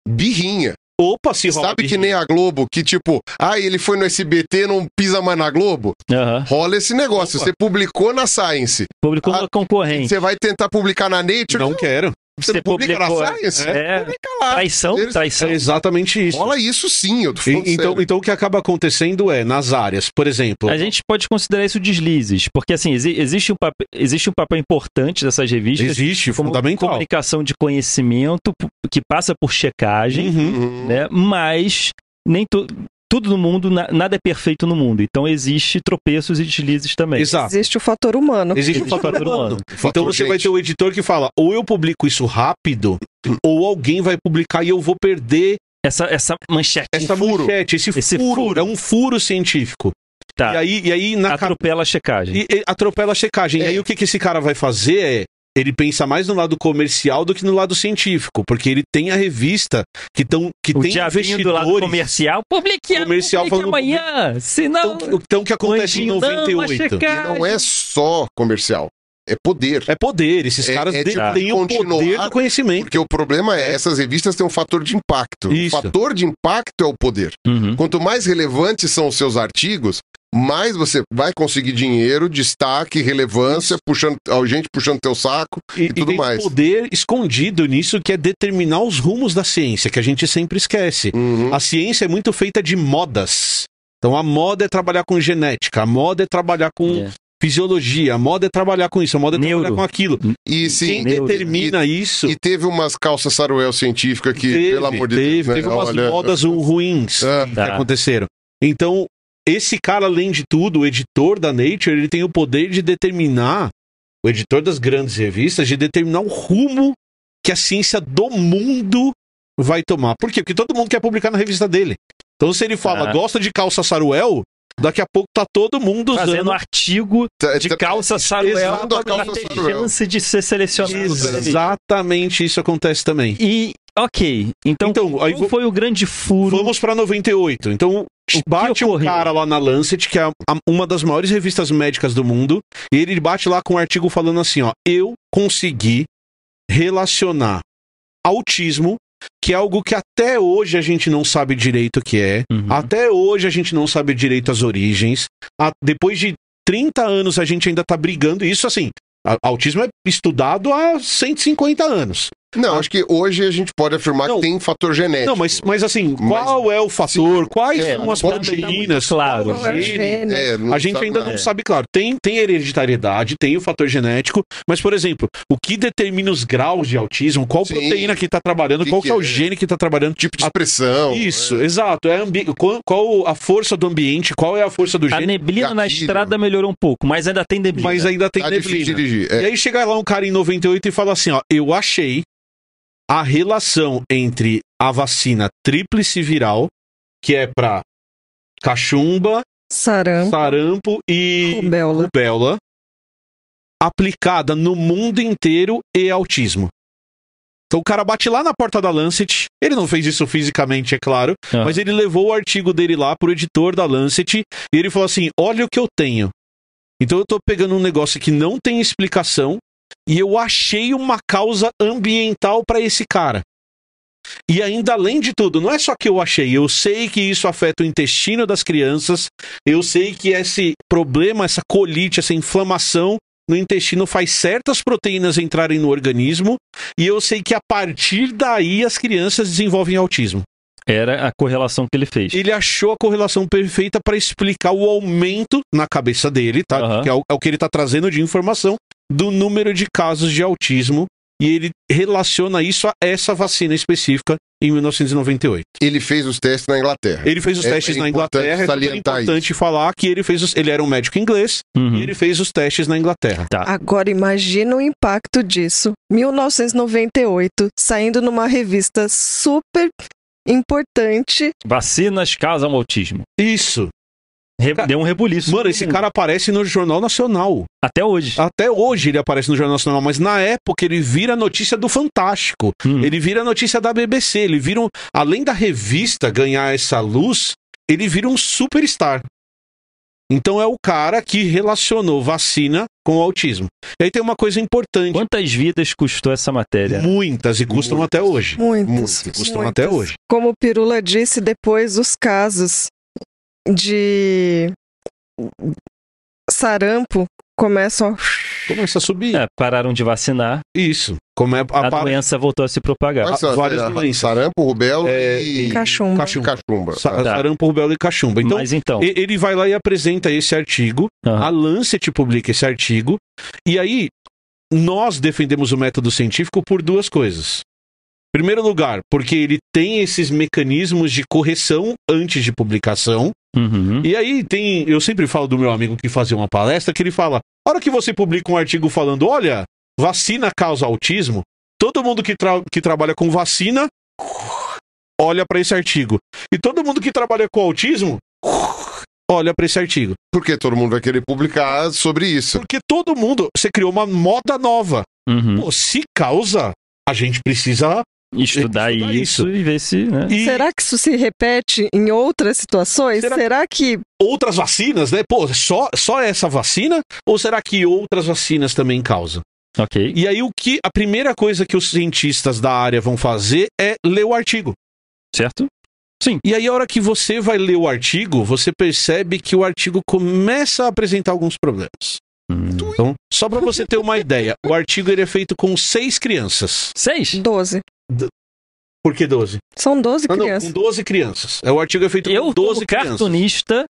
birrinha. Opa, se rola Sabe que nem a Globo, que tipo, ah, ele foi no SBT, não pisa mais na Globo? Aham. Rola esse negócio. Opa. Você publicou na Science. Publicou Ah, uma concorrente. Você vai tentar publicar na Nature? Não quero. Você, Você publica na publicou- Science? É. Publica lá. Traição? Eles- Traição. É exatamente isso. Rola isso sim, eu tô E- então, então o que acaba acontecendo é, nas áreas, por exemplo, A gente pode considerar isso deslizes, porque assim, exi- existe um, papel, existe um papel importante dessas revistas existe, como fundamental. comunicação de conhecimento que passa por checagem, Uhum. Uhum. né? Mas nem tu- tudo no mundo, na- nada é perfeito no mundo. Então existe tropeços e deslizes também. Exato. Existe o fator humano. Existe o fator fator humano. humano. Então Fator você vai gente. ter o editor que fala, ou eu publico isso rápido, ou alguém vai publicar e eu vou perder Essa, essa manchete. essa furo. manchete, esse, Esse furo. furo. É um furo científico. Tá. E aí, e aí na ca- atropela a checagem. e- e atropela a checagem. É. E aí o que, que esse cara vai fazer é. Ele pensa mais no lado comercial do que no lado científico, porque ele tem a revista que, tão, que o tem diabinho do lado investidores. comercial, publique, Comercial publique falando- amanhã, senão... Então, então o que acontece em Anjinho, não, a 98? checagem. Não é só comercial, é poder. É poder, esses É- caras é tipo detêm o poder do conhecimento. Porque o problema é, essas revistas têm um fator de impacto. Isso. O fator de impacto é o poder. Uhum. Quanto mais relevantes são os seus artigos, mais você vai conseguir dinheiro, destaque, relevância, puxando, a gente puxando teu saco. E, tudo tem mais. poder escondido nisso que é determinar os rumos da ciência, que a gente sempre esquece. Uhum. A ciência é muito feita de modas. Então a moda é trabalhar com genética, a moda é trabalhar com É. fisiologia, a moda é trabalhar com isso, a moda é Neuro. trabalhar com aquilo. E sim, Quem neuro. determina isso e teve umas calças saruel científicas que, teve, pelo amor de teve, Deus, né? teve umas Olha, modas ruins Ah, que Tá. aconteceram. Então, esse cara, além de tudo, o editor da Nature, ele tem o poder de determinar, o editor das grandes revistas, de determinar o rumo que a ciência do mundo vai tomar. Por quê? Porque todo mundo quer publicar na revista dele. Então, se ele fala, Ah. gosta de calça saruel, daqui a pouco tá todo mundo usando. Fazendo artigo tá- de tá- calça saruel Exato, calça ter saruel. chance de ser selecionado. Exatamente isso acontece também. E, ok, então, Então, aí foi o grande furo? Vamos pra 98. Então, bate um cara lá na Lancet, que é uma das maiores revistas médicas do mundo, e ele bate lá com um artigo falando assim, ó, eu consegui relacionar autismo, que é algo que até hoje a gente não sabe direito o que é, Uhum. até hoje a gente não sabe direito as origens, A- depois de 30 anos a gente ainda tá brigando, isso assim, a- autismo é estudado há 150 anos. Não, acho que hoje a gente pode afirmar Não. que tem fator genético. Não, mas, mas assim, Mas- qual é o fator? Quais É, são as proteínas? claro. é é? É, A gente ainda nada. não sabe, claro. Tem, tem hereditariedade, tem o fator genético, mas, por exemplo, o que determina os graus de autismo, qual Sim. proteína que está trabalhando, Que qual que que é o é? gene que está trabalhando. Tipo de A- expressão. Isso, exato. É ambi... qual, qual a força do ambiente, qual é a força do A gene, neblina na gatilho. estrada melhorou um pouco, mas ainda tem neblina. mas ainda tem Tá neblina. dirigir. E É. aí chega lá um cara em 98 e fala assim, ó, eu achei a relação entre a vacina tríplice viral, que é para cachumba, Sarampo, sarampo e rubéola. rubéola, aplicada no mundo inteiro e autismo. Então o cara bate lá na porta da Lancet, ele não fez isso fisicamente, é claro, Ah. mas ele levou o artigo dele lá pro editor da Lancet e ele falou assim: olha o que eu tenho. Então eu tô pegando um negócio que não tem explicação e eu achei uma causa ambiental para esse cara. E ainda além de tudo, não é só que eu achei, eu sei que isso afeta o intestino das crianças, eu sei que esse problema, essa colite, essa inflamação no intestino faz certas proteínas entrarem no organismo e eu sei que a partir daí as crianças desenvolvem autismo. Era a correlação que ele fez. Ele achou a correlação perfeita para explicar o aumento na cabeça dele, tá? Aham. Que é o, é o que ele tá trazendo de informação do número de casos de autismo e ele relaciona isso a essa vacina específica em 1998. Ele fez os testes na Inglaterra. Ele fez os É- testes é na importante Inglaterra, é importante falar que ele fez os, ele era um médico inglês Uhum. e ele fez os testes na Inglaterra. Tá. Agora imagina o impacto disso. 1998, saindo numa revista super importante. Vacinas causam autismo. Isso. Re- Deu um rebuliço. Mano, esse cara aparece no Jornal Nacional. Até hoje. Até hoje ele aparece no Jornal Nacional, mas na época ele vira notícia do Fantástico. Hum. Ele vira notícia da BBC. Ele vira, um, além da revista ganhar essa luz, ele vira um superstar. Então é o cara que relacionou vacina com o autismo. E aí tem uma coisa importante. Quantas vidas custou essa matéria? Muitas e custam Muitas. até hoje. Muitos. Muitos. Custam muitos. até hoje. Como o Pirula disse, depois os casos de sarampo começam a... Começa a subir. É, pararam de vacinar, Isso. Como é a, a, pa- doença voltou a se propagar. Quais são? várias É, doenças. Sarampo, rubéola É, e... Cachumba. Cachumba. Cachumba. sa- tá. sarampo, rubéola e cachumba. Então, Mas então, ele vai lá e apresenta esse artigo. aham, A Lancet publica esse artigo. E aí, nós defendemos o método científico por duas coisas. Em primeiro lugar, porque ele tem esses mecanismos de correção antes de publicação. uhum, E aí tem. Eu sempre falo do meu amigo que fazia uma palestra que ele fala: a hora que você publica um artigo falando, olha, vacina causa autismo, todo mundo que, tra- que trabalha com vacina olha para esse artigo. E todo mundo que trabalha com autismo olha para esse artigo. Porque todo mundo vai querer publicar sobre isso. Porque todo mundo. Você criou uma moda nova. uhum. Pô, se causa, a gente precisa. Estudar, estudar isso, isso. e ver se, né? E Será que isso se repete em outras situações? Será- Será, que outras vacinas, né? Pô, só, só essa vacina? Ou será que outras vacinas também causam? Ok. E aí, o que. A primeira coisa que os cientistas da área vão fazer é ler o artigo. Certo? Sim. E aí, a hora que você vai ler o artigo, você percebe que o artigo começa a apresentar alguns problemas. Hum. Então, só pra você ter uma ideia, o artigo ele é feito com seis crianças. Seis? 12? Por que 12? São 12 Ah, não, crianças. com 12 crianças. É, o artigo é feito Eu, com como 12 crianças. cartunista,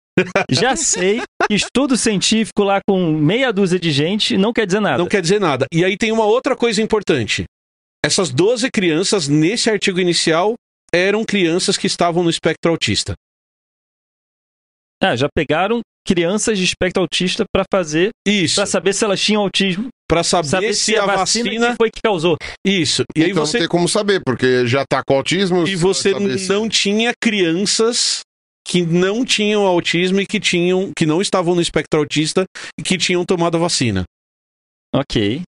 já sei que estudo científico lá com meia dúzia de gente não quer dizer nada. Não quer dizer nada. E aí tem uma outra coisa importante. Essas 12 crianças, nesse artigo inicial, eram crianças que estavam no espectro autista. Ah, já pegaram crianças de espectro autista pra fazer, Isso. pra saber se elas tinham autismo, Pra saber, saber se a vacina. que foi que causou. Isso. E aí então você. não tem como saber, porque já tá com autismo. E você saber se- não tinha crianças que não tinham autismo e que tinham. que não estavam no espectro autista e que tinham tomado a vacina. Ok.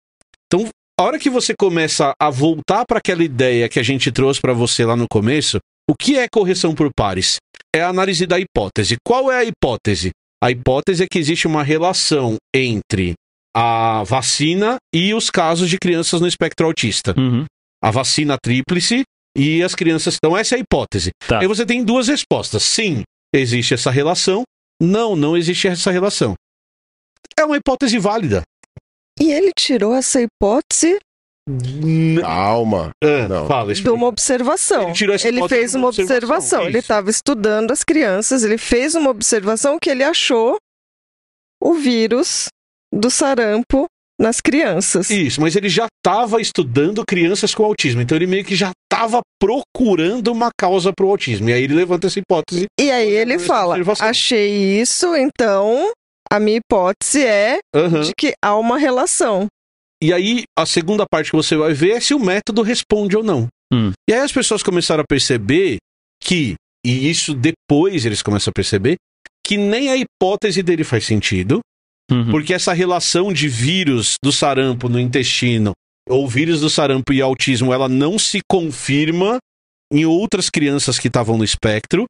A hora que você começa a voltar para aquela ideia que a gente trouxe para você lá no começo, o que é correção por pares? É a análise da hipótese. Qual é a hipótese? A hipótese é que existe uma relação entre a vacina e os casos de crianças no espectro autista. Uhum. A vacina tríplice e as crianças. Então, essa é a hipótese. Tá. Aí você tem duas respostas. Sim, existe essa relação. Não, não existe essa relação. É uma hipótese válida. E ele tirou essa hipótese Calma. Ah, Não. Fala, de explica. uma observação. Ele Ele fez de uma observação. observação, Ele isso. estava estudando as crianças, ele fez uma observação que ele achou o vírus do sarampo nas crianças. Isso, mas ele já estava estudando crianças com autismo, então ele meio que já estava procurando uma causa para o autismo. E aí ele levanta essa hipótese. E aí ele fala: achei isso, então a minha hipótese é Aham. de que há uma relação. E aí a segunda parte que você vai ver é se o método responde ou não. Hum. E aí as pessoas começaram a perceber que, e isso depois eles começam a perceber, que nem a hipótese dele faz sentido, Uhum. porque essa relação de vírus do sarampo no intestino, ou vírus do sarampo e autismo, ela não se confirma em outras crianças que estavam no espectro,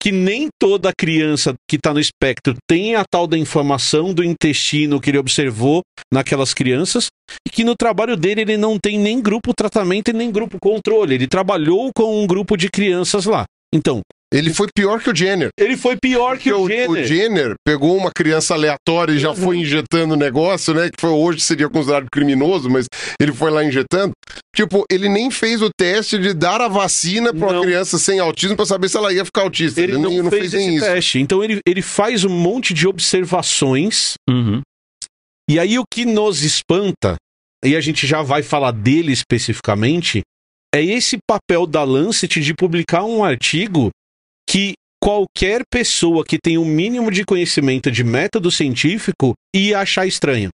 que nem toda criança que está no espectro tem a tal da informação do intestino que ele observou naquelas crianças, e que no trabalho dele ele não tem nem grupo tratamento e nem grupo controle, ele trabalhou com um grupo de crianças lá. Então, Ele foi pior que o Jenner. Ele foi pior que Porque o Jenner. o Jenner pegou uma criança aleatória e já foi injetando o negócio, né? Que foi, hoje seria considerado criminoso, mas ele foi lá injetando. Tipo, ele nem fez o teste de dar a vacina pra uma Não. criança sem autismo pra saber se ela ia ficar autista. Ele não, nem- fez, esse teste. Então ele, ele faz um monte de observações Uhum. E aí o que nos espanta, e a gente já vai falar dele especificamente, é esse papel da Lancet de publicar um artigo que qualquer pessoa que tem o mínimo de conhecimento de método científico ia achar estranho.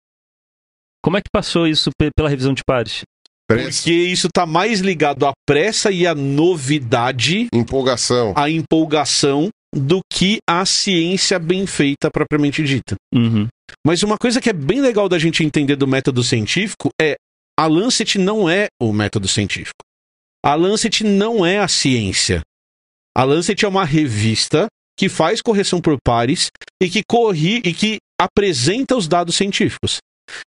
Como é que passou isso pe- pela revisão de pares? Pressa, Porque isso tá mais ligado à pressa e à novidade, empolgação. à empolgação, do que à ciência bem feita propriamente dita. Uhum. Mas uma coisa que é bem legal da gente entender do método científico é a Lancet não é o método científico. A Lancet não é a ciência. A Lancet é uma revista que faz correção por pares e que corri e que apresenta os dados científicos.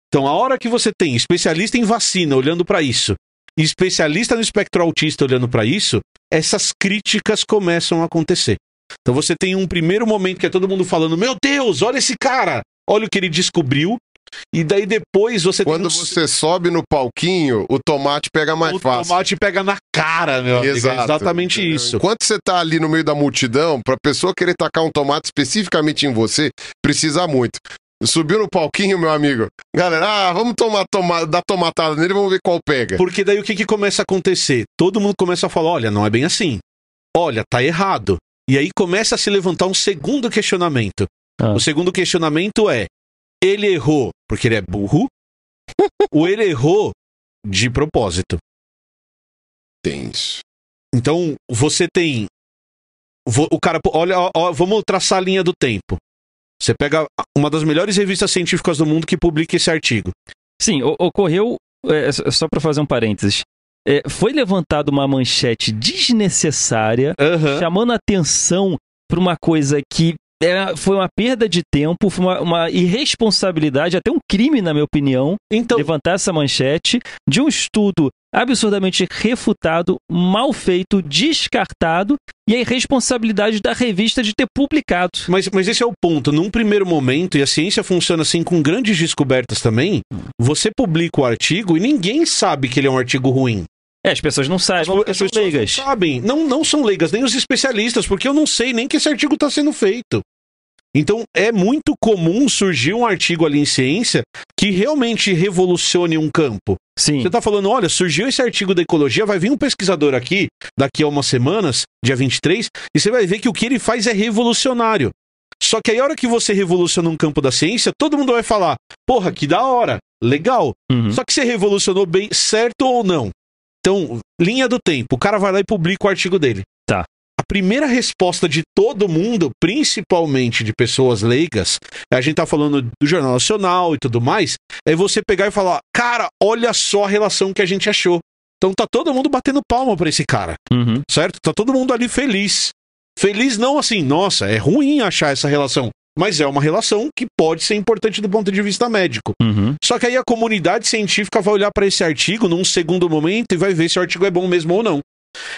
Então, a hora que você tem especialista em vacina olhando para isso, e especialista no espectro autista olhando para isso, essas críticas começam a acontecer. Então você tem um primeiro momento que é todo mundo falando: "Meu Deus, olha esse cara! Olha o que ele descobriu". E daí depois você Quando tem um- você sobe no palquinho, o tomate pega mais o fácil. tomate pega na cara, meu amigo. É exatamente isso. Enquanto você tá ali no meio da multidão, pra pessoa querer tacar um tomate especificamente em você, precisa muito. Subiu no palquinho, meu amigo. Galera, ah, vamos tomar, tomar, dar tomatada nele, vamos ver qual pega. Porque daí o que, que começa a acontecer? Todo mundo começa a falar: olha, não é bem assim. Olha, tá errado. E aí começa a se levantar um segundo questionamento. Ah. O segundo questionamento é: ele errou porque ele é burro? ou ele errou de propósito? Tenso. Então, você tem. O cara, olha, ó, ó, vamos traçar a linha do tempo. Você pega uma das melhores revistas científicas do mundo que publica esse artigo. Sim, o- ocorreu, é, só- para fazer um parênteses, é, foi levantada uma manchete desnecessária, Aham. chamando atenção para uma coisa que era- foi uma perda de tempo, foi uma, uma irresponsabilidade, até um crime, na minha opinião, Então, levantar essa manchete de um estudo absurdamente refutado, mal feito, descartado, e a irresponsabilidade da revista de ter publicado. mas, mas esse é o ponto. Num primeiro momento, e a ciência funciona assim com grandes descobertas também, você publica o artigo e ninguém sabe que ele é um artigo ruim. É, as pessoas não sabem, As são pessoas leigas. não sabem. Não, não são leigas, nem os especialistas, porque eu não sei nem que esse artigo está sendo feito. Então, é muito comum surgir um artigo ali em ciência que realmente revolucione um campo. Sim. Você tá falando, olha, surgiu esse artigo da ecologia, vai vir um pesquisador aqui, daqui a umas semanas, dia 23, e você vai ver que o que ele faz é revolucionário. Só que aí, a hora que você revoluciona um campo da ciência, todo mundo vai falar, porra, que da hora, legal. Uhum. Só que você revolucionou bem, certo ou não? Então, linha do tempo, o cara vai lá e publica o artigo dele. Tá. A primeira resposta de todo mundo, principalmente de pessoas leigas, a gente tá falando do Jornal Nacional e tudo mais, é você pegar e falar, cara, olha só a relação que a gente achou. Então tá todo mundo batendo palma pra esse cara, Uhum. certo? Tá todo mundo ali feliz. Feliz não assim, nossa, é ruim achar essa relação, mas é uma relação que pode ser importante do ponto de vista médico. Uhum. Só que aí a comunidade científica vai olhar para esse artigo num segundo momento e vai ver se o artigo é bom mesmo ou não.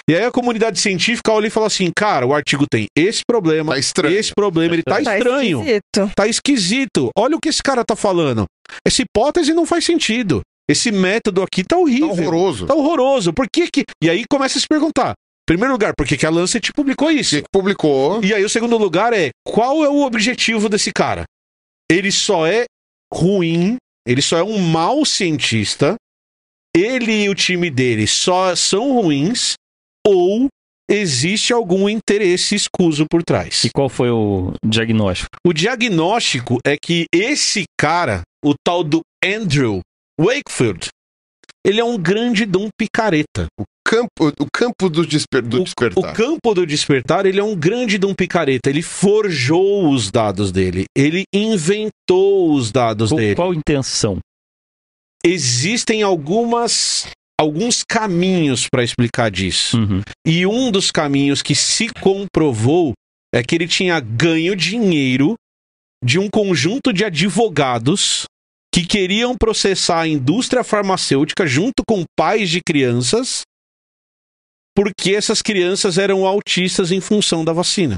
E aí a comunidade científica olha e fala assim, cara, o artigo tem esse problema, Tá estranho. esse problema, ele tá Tá estranho, esquisito. tá esquisito. Olha o que esse cara tá falando. Essa hipótese não faz sentido. Esse método aqui tá Tá horrível. horroroso. Tá horroroso. Por que que... E aí começa a se perguntar. Primeiro lugar, por que que a Lancet publicou isso? Que publicou. E aí o segundo lugar é qual é o objetivo desse cara? Ele só é ruim, ele só é um mau cientista, ele e o time dele só são ruins ou existe algum interesse escuso por trás? E qual foi o diagnóstico? O diagnóstico é que esse cara, o tal do Andrew Wakefield, ele é um grande dom picareta. Campo, o campo do, desper, do O- despertar. O campo do despertar, ele é um grande de um picareta. Ele forjou os dados dele. Ele inventou os dados Qual, dele. qual intenção? Existem algumas alguns caminhos para explicar disso. Uhum. E um dos caminhos que se comprovou é que ele tinha ganho dinheiro de um conjunto de advogados que queriam processar a indústria farmacêutica junto com pais de crianças porque essas crianças eram autistas em função da vacina.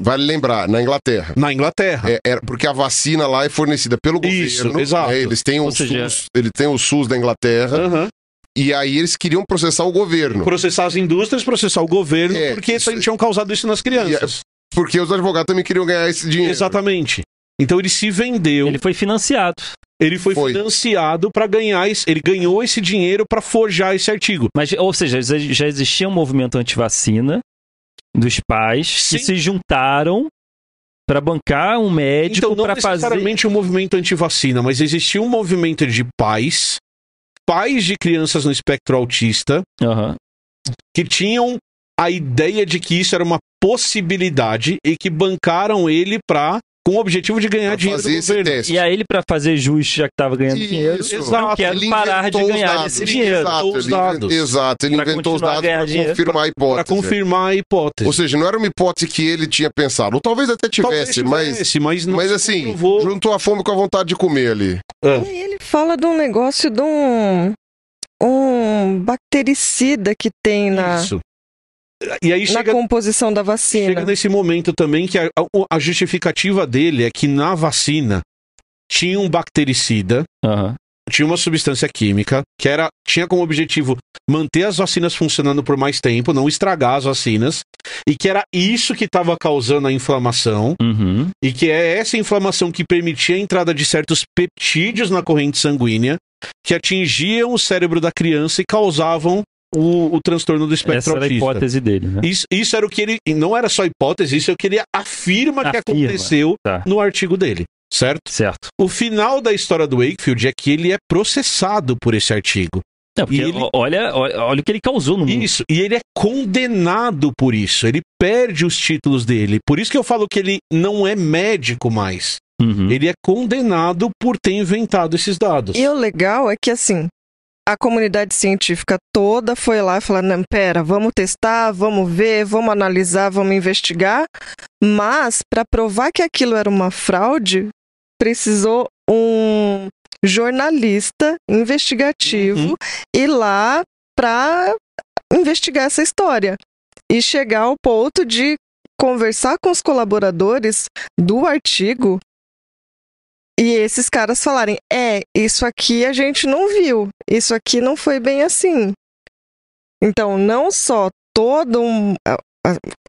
Vale lembrar, na Inglaterra. Na Inglaterra. É, era porque a vacina lá é fornecida pelo Isso, governo. exato. né? Eles têm o seja- SUS, ele tem o SUS da Inglaterra. Aham. E aí eles queriam processar o governo. Processar as indústrias, processar o governo, É, porque isso- tinham causado isso nas crianças. Porque os advogados também queriam ganhar esse dinheiro. Exatamente. Então ele se vendeu, Ele foi financiado. ele foi, Foi. financiado para ganhar, esse, ele ganhou esse dinheiro para forjar esse artigo. Mas, ou seja, já já existia um movimento antivacina dos pais Sim. que se juntaram para bancar um médico Então, não para fazer. necessariamente um movimento antivacina, mas existia um movimento de pais, pais de crianças no espectro autista, Aham. que tinham a ideia de que isso era uma possibilidade e que bancaram ele para com o objetivo de ganhar Pra dinheiro do governo. teste. E aí ele, para fazer jus, já que estava ganhando Isso, dinheiro, exato. não quero Ele parar de ganhar esse dinheiro. Exato, os ele dados. Exato, ele Pra inventou os dados para confirmar a Para hipótese. confirmar a hipótese. Ou seja, não era uma hipótese que ele tinha pensado. Ou talvez até Talvez tivesse, mas, tivesse, mas, não mas se assim, comprovou. juntou a fome com a vontade de comer ali. E aí ele fala de um negócio de um, um bactericida que tem na, Isso. E aí na chega, composição da chega vacina. nesse momento também que a, a- a justificativa dele é que na vacina tinha um bactericida, Aham. tinha uma substância química que era tinha como objetivo manter as vacinas funcionando por mais tempo, não estragar as vacinas, e que era isso que estava causando a inflamação, Uhum. e que é essa inflamação que permitia a entrada de certos peptídeos na corrente sanguínea que atingiam o cérebro da criança e causavam o, o transtorno do espectro Essa era a autista. hipótese dele, né? Isso, isso era o que ele. e Não era só hipótese, isso é o que ele afirma que Afirma, aconteceu tá. no artigo dele. Certo? Certo. O final da história do Wakefield é que ele é processado por esse artigo. Não, porque E ele- olha, olha, olha o que ele causou no mundo. Isso, e ele é condenado por isso. Ele perde os títulos dele. Por isso que eu falo que ele não é médico mais. Uhum. Ele é condenado por ter inventado esses dados. E o legal é que, assim, a comunidade científica toda foi lá e falou: não, pera, vamos testar, vamos ver, vamos analisar, vamos investigar. Mas, para provar que aquilo era uma fraude, precisou um jornalista investigativo ir lá para investigar essa história e chegar ao ponto de conversar com os colaboradores do artigo e esses caras falarem: é, isso aqui a gente não viu, isso aqui não foi bem assim. Então, não só todo um, a-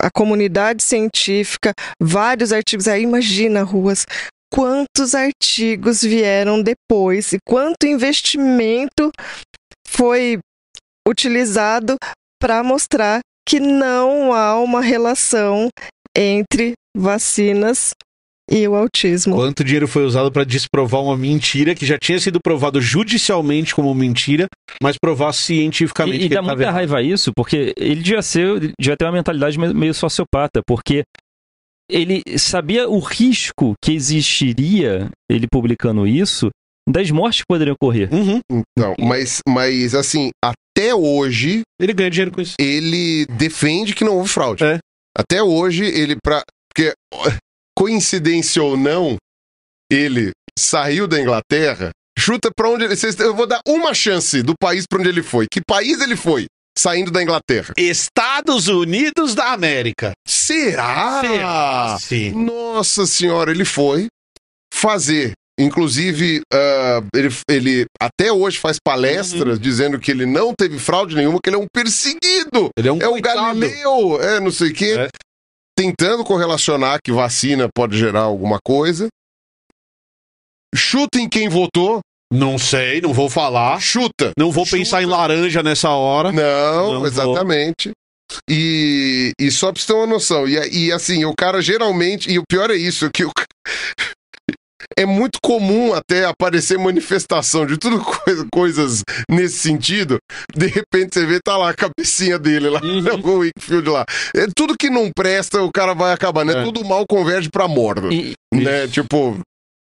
a comunidade científica, vários artigos, aí imagina, ruas, quantos artigos vieram depois e quanto investimento foi utilizado para mostrar que não há uma relação entre vacinas e o autismo. Quanto dinheiro foi usado para desprovar uma mentira que já tinha sido provado judicialmente como mentira, mas provar cientificamente E, e dá ele tava muita errado. raiva isso, porque ele devia ser, devia ter uma mentalidade meio, sociopata, porque ele sabia o risco que existiria, ele publicando isso, das mortes que poderiam ocorrer. Uhum. Então, mas, mas assim, até hoje Ele ganha dinheiro com isso. ele defende que não houve fraude. É. Até hoje ele pra porque coincidência ou não, ele saiu da Inglaterra. Chuta pra onde ele, eu vou dar uma chance do país pra onde ele foi. Que país ele foi? Saindo da Inglaterra. Estados Unidos da América. Será? Será? Sim. Nossa senhora, ele foi fazer Inclusive, ah, ele, ele até hoje faz palestras Uhum. dizendo que ele não teve fraude nenhuma, que ele é um perseguido. Ele é um É coitado. Galileu, é não sei o quê. É. Tentando correlacionar que vacina pode gerar alguma coisa. Chutem quem votou. Não sei, não vou falar. Chuta. Não vou pensar em laranja nessa hora. Não, Não vou. exatamente. E, e só pra você ter uma noção. E, e assim, o cara geralmente. E o pior é isso, que o É muito comum até aparecer manifestação de tudo coisa, coisas nesse sentido. De repente você vê, tá lá a cabecinha dele lá, Uhum. o Wickfield lá. É, tudo que não presta, o cara vai acabar, né? É. Tudo mal converge pra morda. E, Né? Tipo,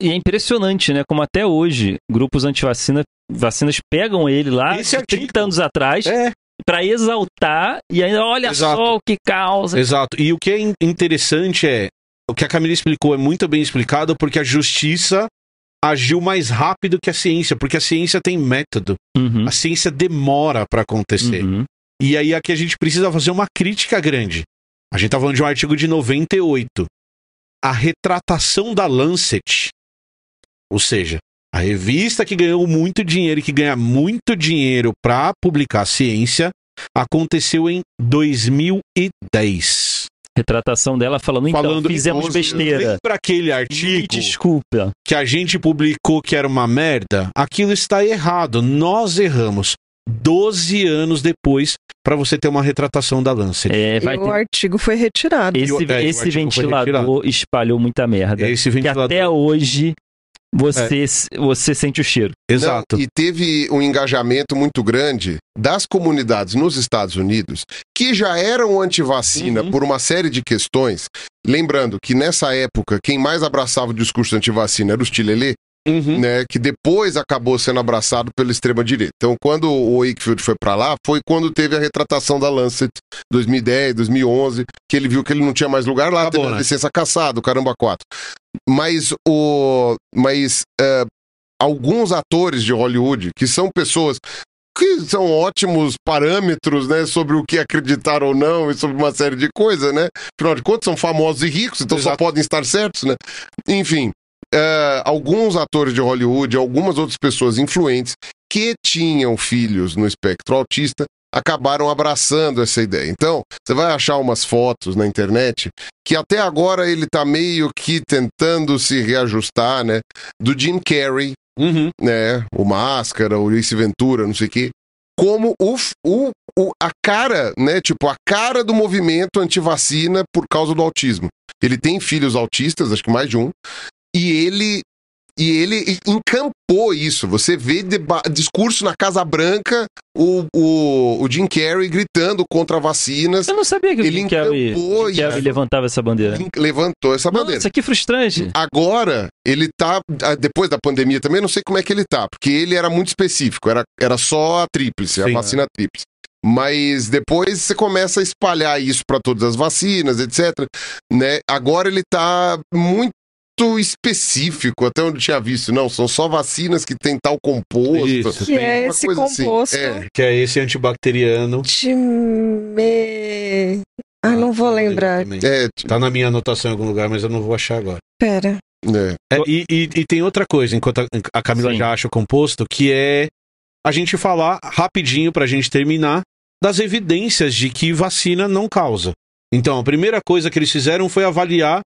e é impressionante, né? Como até hoje, grupos antivacina vacinas pegam ele lá Esse de 30 artigo- anos atrás É, pra exaltar e ainda olha Exato. só o que causa. exato. E o que é in- interessante é. O que a Camila explicou é muito bem explicado porque a justiça agiu mais rápido que a ciência, porque a ciência tem método. Uhum, A ciência demora pra acontecer. uhum. E aí aqui a gente precisa fazer uma crítica grande. A gente tá falando de um artigo de 98. A retratação da Lancet, ou seja, a revista que ganhou muito dinheiro e que ganha muito dinheiro pra publicar ciência, aconteceu em 2010. Retratação dela falando, então, Falando em fizemos 12 besteira. Lembra aquele Me artigo desculpa. que a gente publicou que era uma merda? Aquilo está errado. Nós erramos. 12 anos depois para você ter uma retratação da Lancet. É, e o ter- artigo foi retirado. Esse, o- é, esse ventilador espalhou muita merda. Esse Que ventilador. até hoje você, você sente o cheiro. Exato. Não, e teve um engajamento muito grande das comunidades nos Estados Unidos que já eram antivacina Uhum. por uma série de questões. Lembrando que nessa época, quem mais abraçava o discurso antivacina era o Chilelê, Uhum. né, que depois acabou sendo abraçado pela extrema-direita. Então, quando o Wakefield foi pra lá, foi quando teve a retratação da Lancet, 2010, 2011, que ele viu que ele não tinha mais lugar lá, Acabou, teve a né? licença caçada, o caramba 4. Mas o. Mas é, alguns atores de Hollywood, que são pessoas que são ótimos parâmetros, né, sobre o que acreditar ou não e sobre uma série de coisas, né? Afinal de contas, são famosos e ricos, então só Exato. podem estar certos, né? Enfim, é, alguns atores de Hollywood, algumas outras pessoas influentes que tinham filhos no espectro autista acabaram abraçando essa ideia. Então, você vai achar umas fotos na internet que até agora ele tá meio que tentando se reajustar, né? Do Jim Carrey, Uhum. né? O Máscara, o Ace Ventura, não sei o quê. Como o, o, o, a cara, né? Tipo, a cara do movimento antivacina por causa do autismo. Ele tem filhos autistas, acho que mais de um, e ele. E ele encampou isso. Você vê discurso na Casa Branca, o, o, o Jim Carrey gritando contra vacinas. Eu não sabia que o Ele Jim Carrey, encampou Jim Carrey isso. levantava essa bandeira. Levantou essa bandeira. Nossa, que frustrante. Agora, ele tá. Depois da pandemia também, eu não sei como é que ele tá, porque ele era muito específico, era, era só a tríplice, a Sim, vacina tríplice. Mas depois você começa a espalhar isso para todas as vacinas, etc. Né? Agora ele tá muito específico, até onde eu tinha visto. Não, são só vacinas que tem tal composto. Isso. Que é esse assim. composto É. Que é esse antibacteriano. de me... Ah, não vou lembrar. É, Tá na minha anotação em algum lugar, mas eu não vou achar agora. Pera. é. É, e, e- e tem outra coisa, enquanto a, a Camila Sim. já acha o composto, que é a gente falar rapidinho pra gente terminar das evidências de que vacina não causa. Então, a primeira coisa que eles fizeram foi avaliar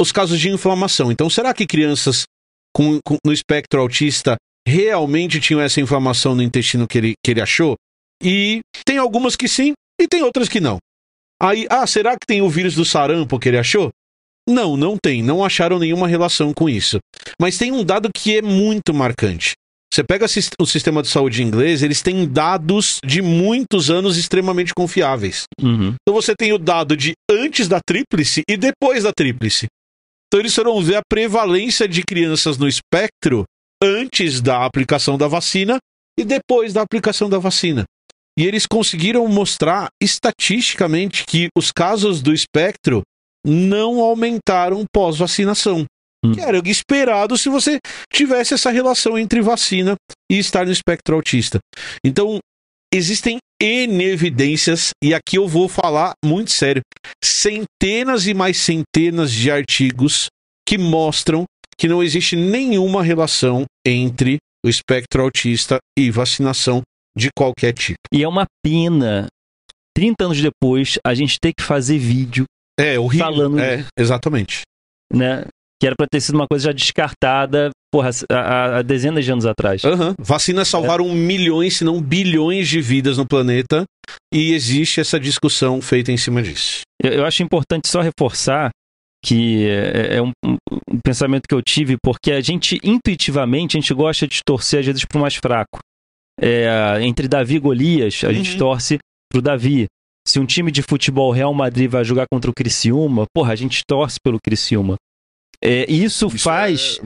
os casos de inflamação. Então, será que crianças com, com- no espectro autista realmente tinham essa inflamação no intestino que ele, que ele achou? E tem algumas que sim, e tem outras que não. Aí, ah, será que tem o vírus do sarampo que ele achou? Não, não tem. Não acharam nenhuma relação com isso. Mas tem um dado que é muito marcante. Você pega o sistema de saúde inglês, eles têm dados de muitos anos extremamente confiáveis. Uhum. Então você tem o dado de antes da tríplice e depois da tríplice. Então eles foram ver a prevalência de crianças no espectro antes da aplicação da vacina e depois da aplicação da vacina. E eles conseguiram mostrar estatisticamente que os casos do espectro não aumentaram pós-vacinação. Hum. Que era esperado se você tivesse essa relação entre vacina e estar no espectro autista. Então, existem N evidências, e aqui eu vou falar muito sério, centenas e mais centenas de artigos que mostram que não existe nenhuma relação entre o espectro autista e vacinação de qualquer tipo. E é uma pena, 30 anos depois, a gente ter que fazer vídeo É, horrível. Falando é, exatamente. né? Que era pra ter sido uma coisa já descartada, porra, há, há- dezenas de anos atrás. Aham. Vacinas salvaram milhões, se não bilhões de vidas no planeta e existe essa discussão feita em cima disso. Eu, eu acho importante só reforçar que é, é um, um- pensamento que eu tive, porque a gente, intuitivamente, a gente gosta de torcer às vezes pro mais fraco. É, entre Davi e Golias, a gente Uhum. torce pro Davi. Se um time de futebol Real Madrid vai jogar contra o Criciúma, porra, a gente torce pelo Criciúma. É, isso, Isso faz.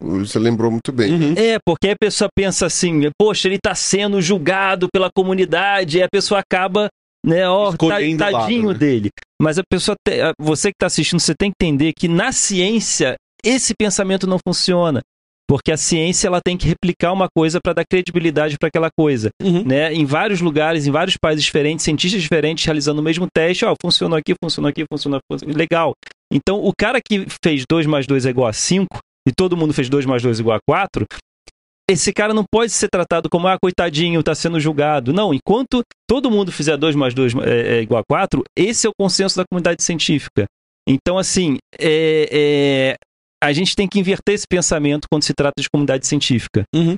Você lembrou muito bem. Uhum. É, porque a pessoa pensa assim, poxa, ele tá sendo julgado pela comunidade, e a pessoa acaba, né, ó, tá- Escolhendo o lado, tadinho né? dele. Mas a pessoa, te- você que tá assistindo, você tem que entender que na ciência esse pensamento não funciona. Porque a ciência ela tem que replicar uma coisa para dar credibilidade para aquela coisa, Uhum. né? Em vários lugares, em vários países diferentes, cientistas diferentes realizando o mesmo teste, ó, funcionou aqui, funcionou aqui, funcionou, funcionou legal. Então, o cara que fez 2 mais 2 é igual a 5 e todo mundo fez 2 mais 2 igual a 4, esse cara não pode ser tratado como, ah, coitadinho, tá sendo julgado. Não, enquanto todo mundo fizer 2 mais 2 é, é igual a 4, esse é o consenso da comunidade científica. Então, assim, é, é, a gente tem que inverter esse pensamento quando se trata de comunidade científica. Uhum.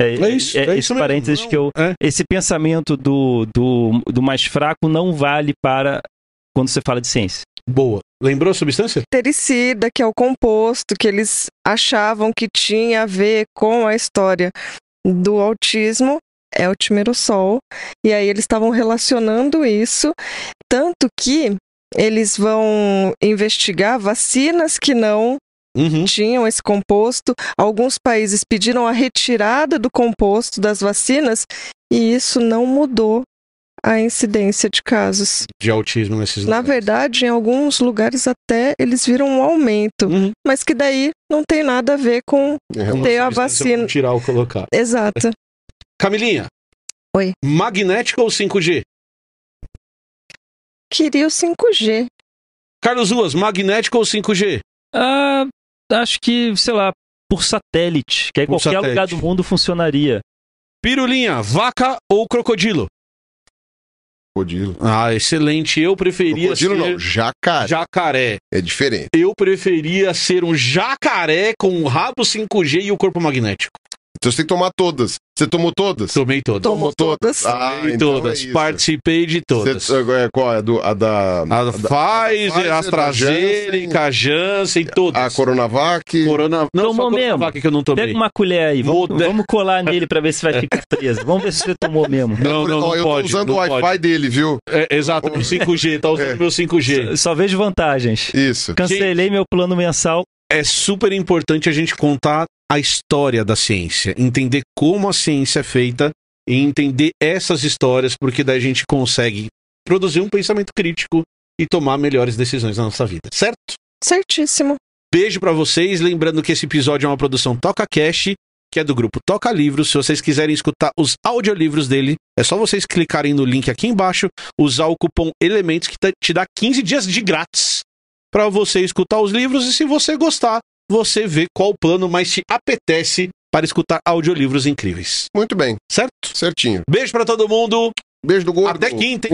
É, É isso, é esse isso parênteses Não, que eu. é. Esse pensamento do, do, do mais fraco não vale para quando você fala de ciência. Boa. Lembrou a substância? Tericida, que é o composto que eles achavam que tinha a ver com a história do autismo, é o timerosol. E aí eles estavam relacionando isso, tanto que eles vão investigar vacinas que não Uhum. tinham esse composto. Alguns países pediram a retirada do composto das vacinas e isso não mudou a incidência de casos. De autismo nesses Na lugares. verdade, em alguns lugares até eles viram um aumento, Uhum. mas que daí não tem nada a ver com Em relação- ter a vacina. Tirar ou colocar. Exato. Camilinha. Oi. Magnética ou 5G? Queria o 5G. Carlos Ruas, magnética ou 5G? Ah, acho que, sei lá, por satélite, que aí Por qualquer satélite. lugar do mundo funcionaria. Pirulinha, vaca ou crocodilo? Crocodilo. Ah, excelente. Eu preferia Crocodilo ser não, jacaré. jacaré. É diferente. Eu preferia ser um jacaré com um rabo 5G e o corpo magnético. Então você tem que tomar todas. Você tomou todas? Tomei todas. Tomou todas. Ah, Tomei então todas. é. Participei de todas. Você, é, qual é? Do, a da... A da Pfizer, a AstraZeneca, Janssen, todas. A Coronavac. Corona... Não, Tomou só mesmo? Coronavac que eu não tomei. Pega uma colher aí, vamos, Moder- vamos colar nele pra ver se vai ficar preso. Vamos ver se você tomou mesmo. Não, não, não Ó, eu pode. tô usando não o Wi-Fi dele, viu? É, exato, meu 5G, tá usando É. meu 5G. Só vejo vantagens. Isso. Cancelei meu plano mensal. É super importante a gente contar a história da ciência, entender como a ciência é feita e entender essas histórias, porque daí a gente consegue produzir um pensamento crítico e tomar melhores decisões na nossa vida, certo? Certíssimo. Beijo pra vocês, lembrando que esse episódio é uma produção Toca Cash, que é do grupo Toca Livros. Se vocês quiserem escutar os audiolivros dele, é só vocês clicarem no link aqui embaixo, usar o cupom Elementos que tá- te dá 15 dias de grátis pra você escutar os livros e se você gostar, você vê qual plano mais te apetece para escutar audiolivros incríveis. Muito bem. Certo? Certinho. Beijo pra todo mundo. Beijo do gordo. Até quinta, hein?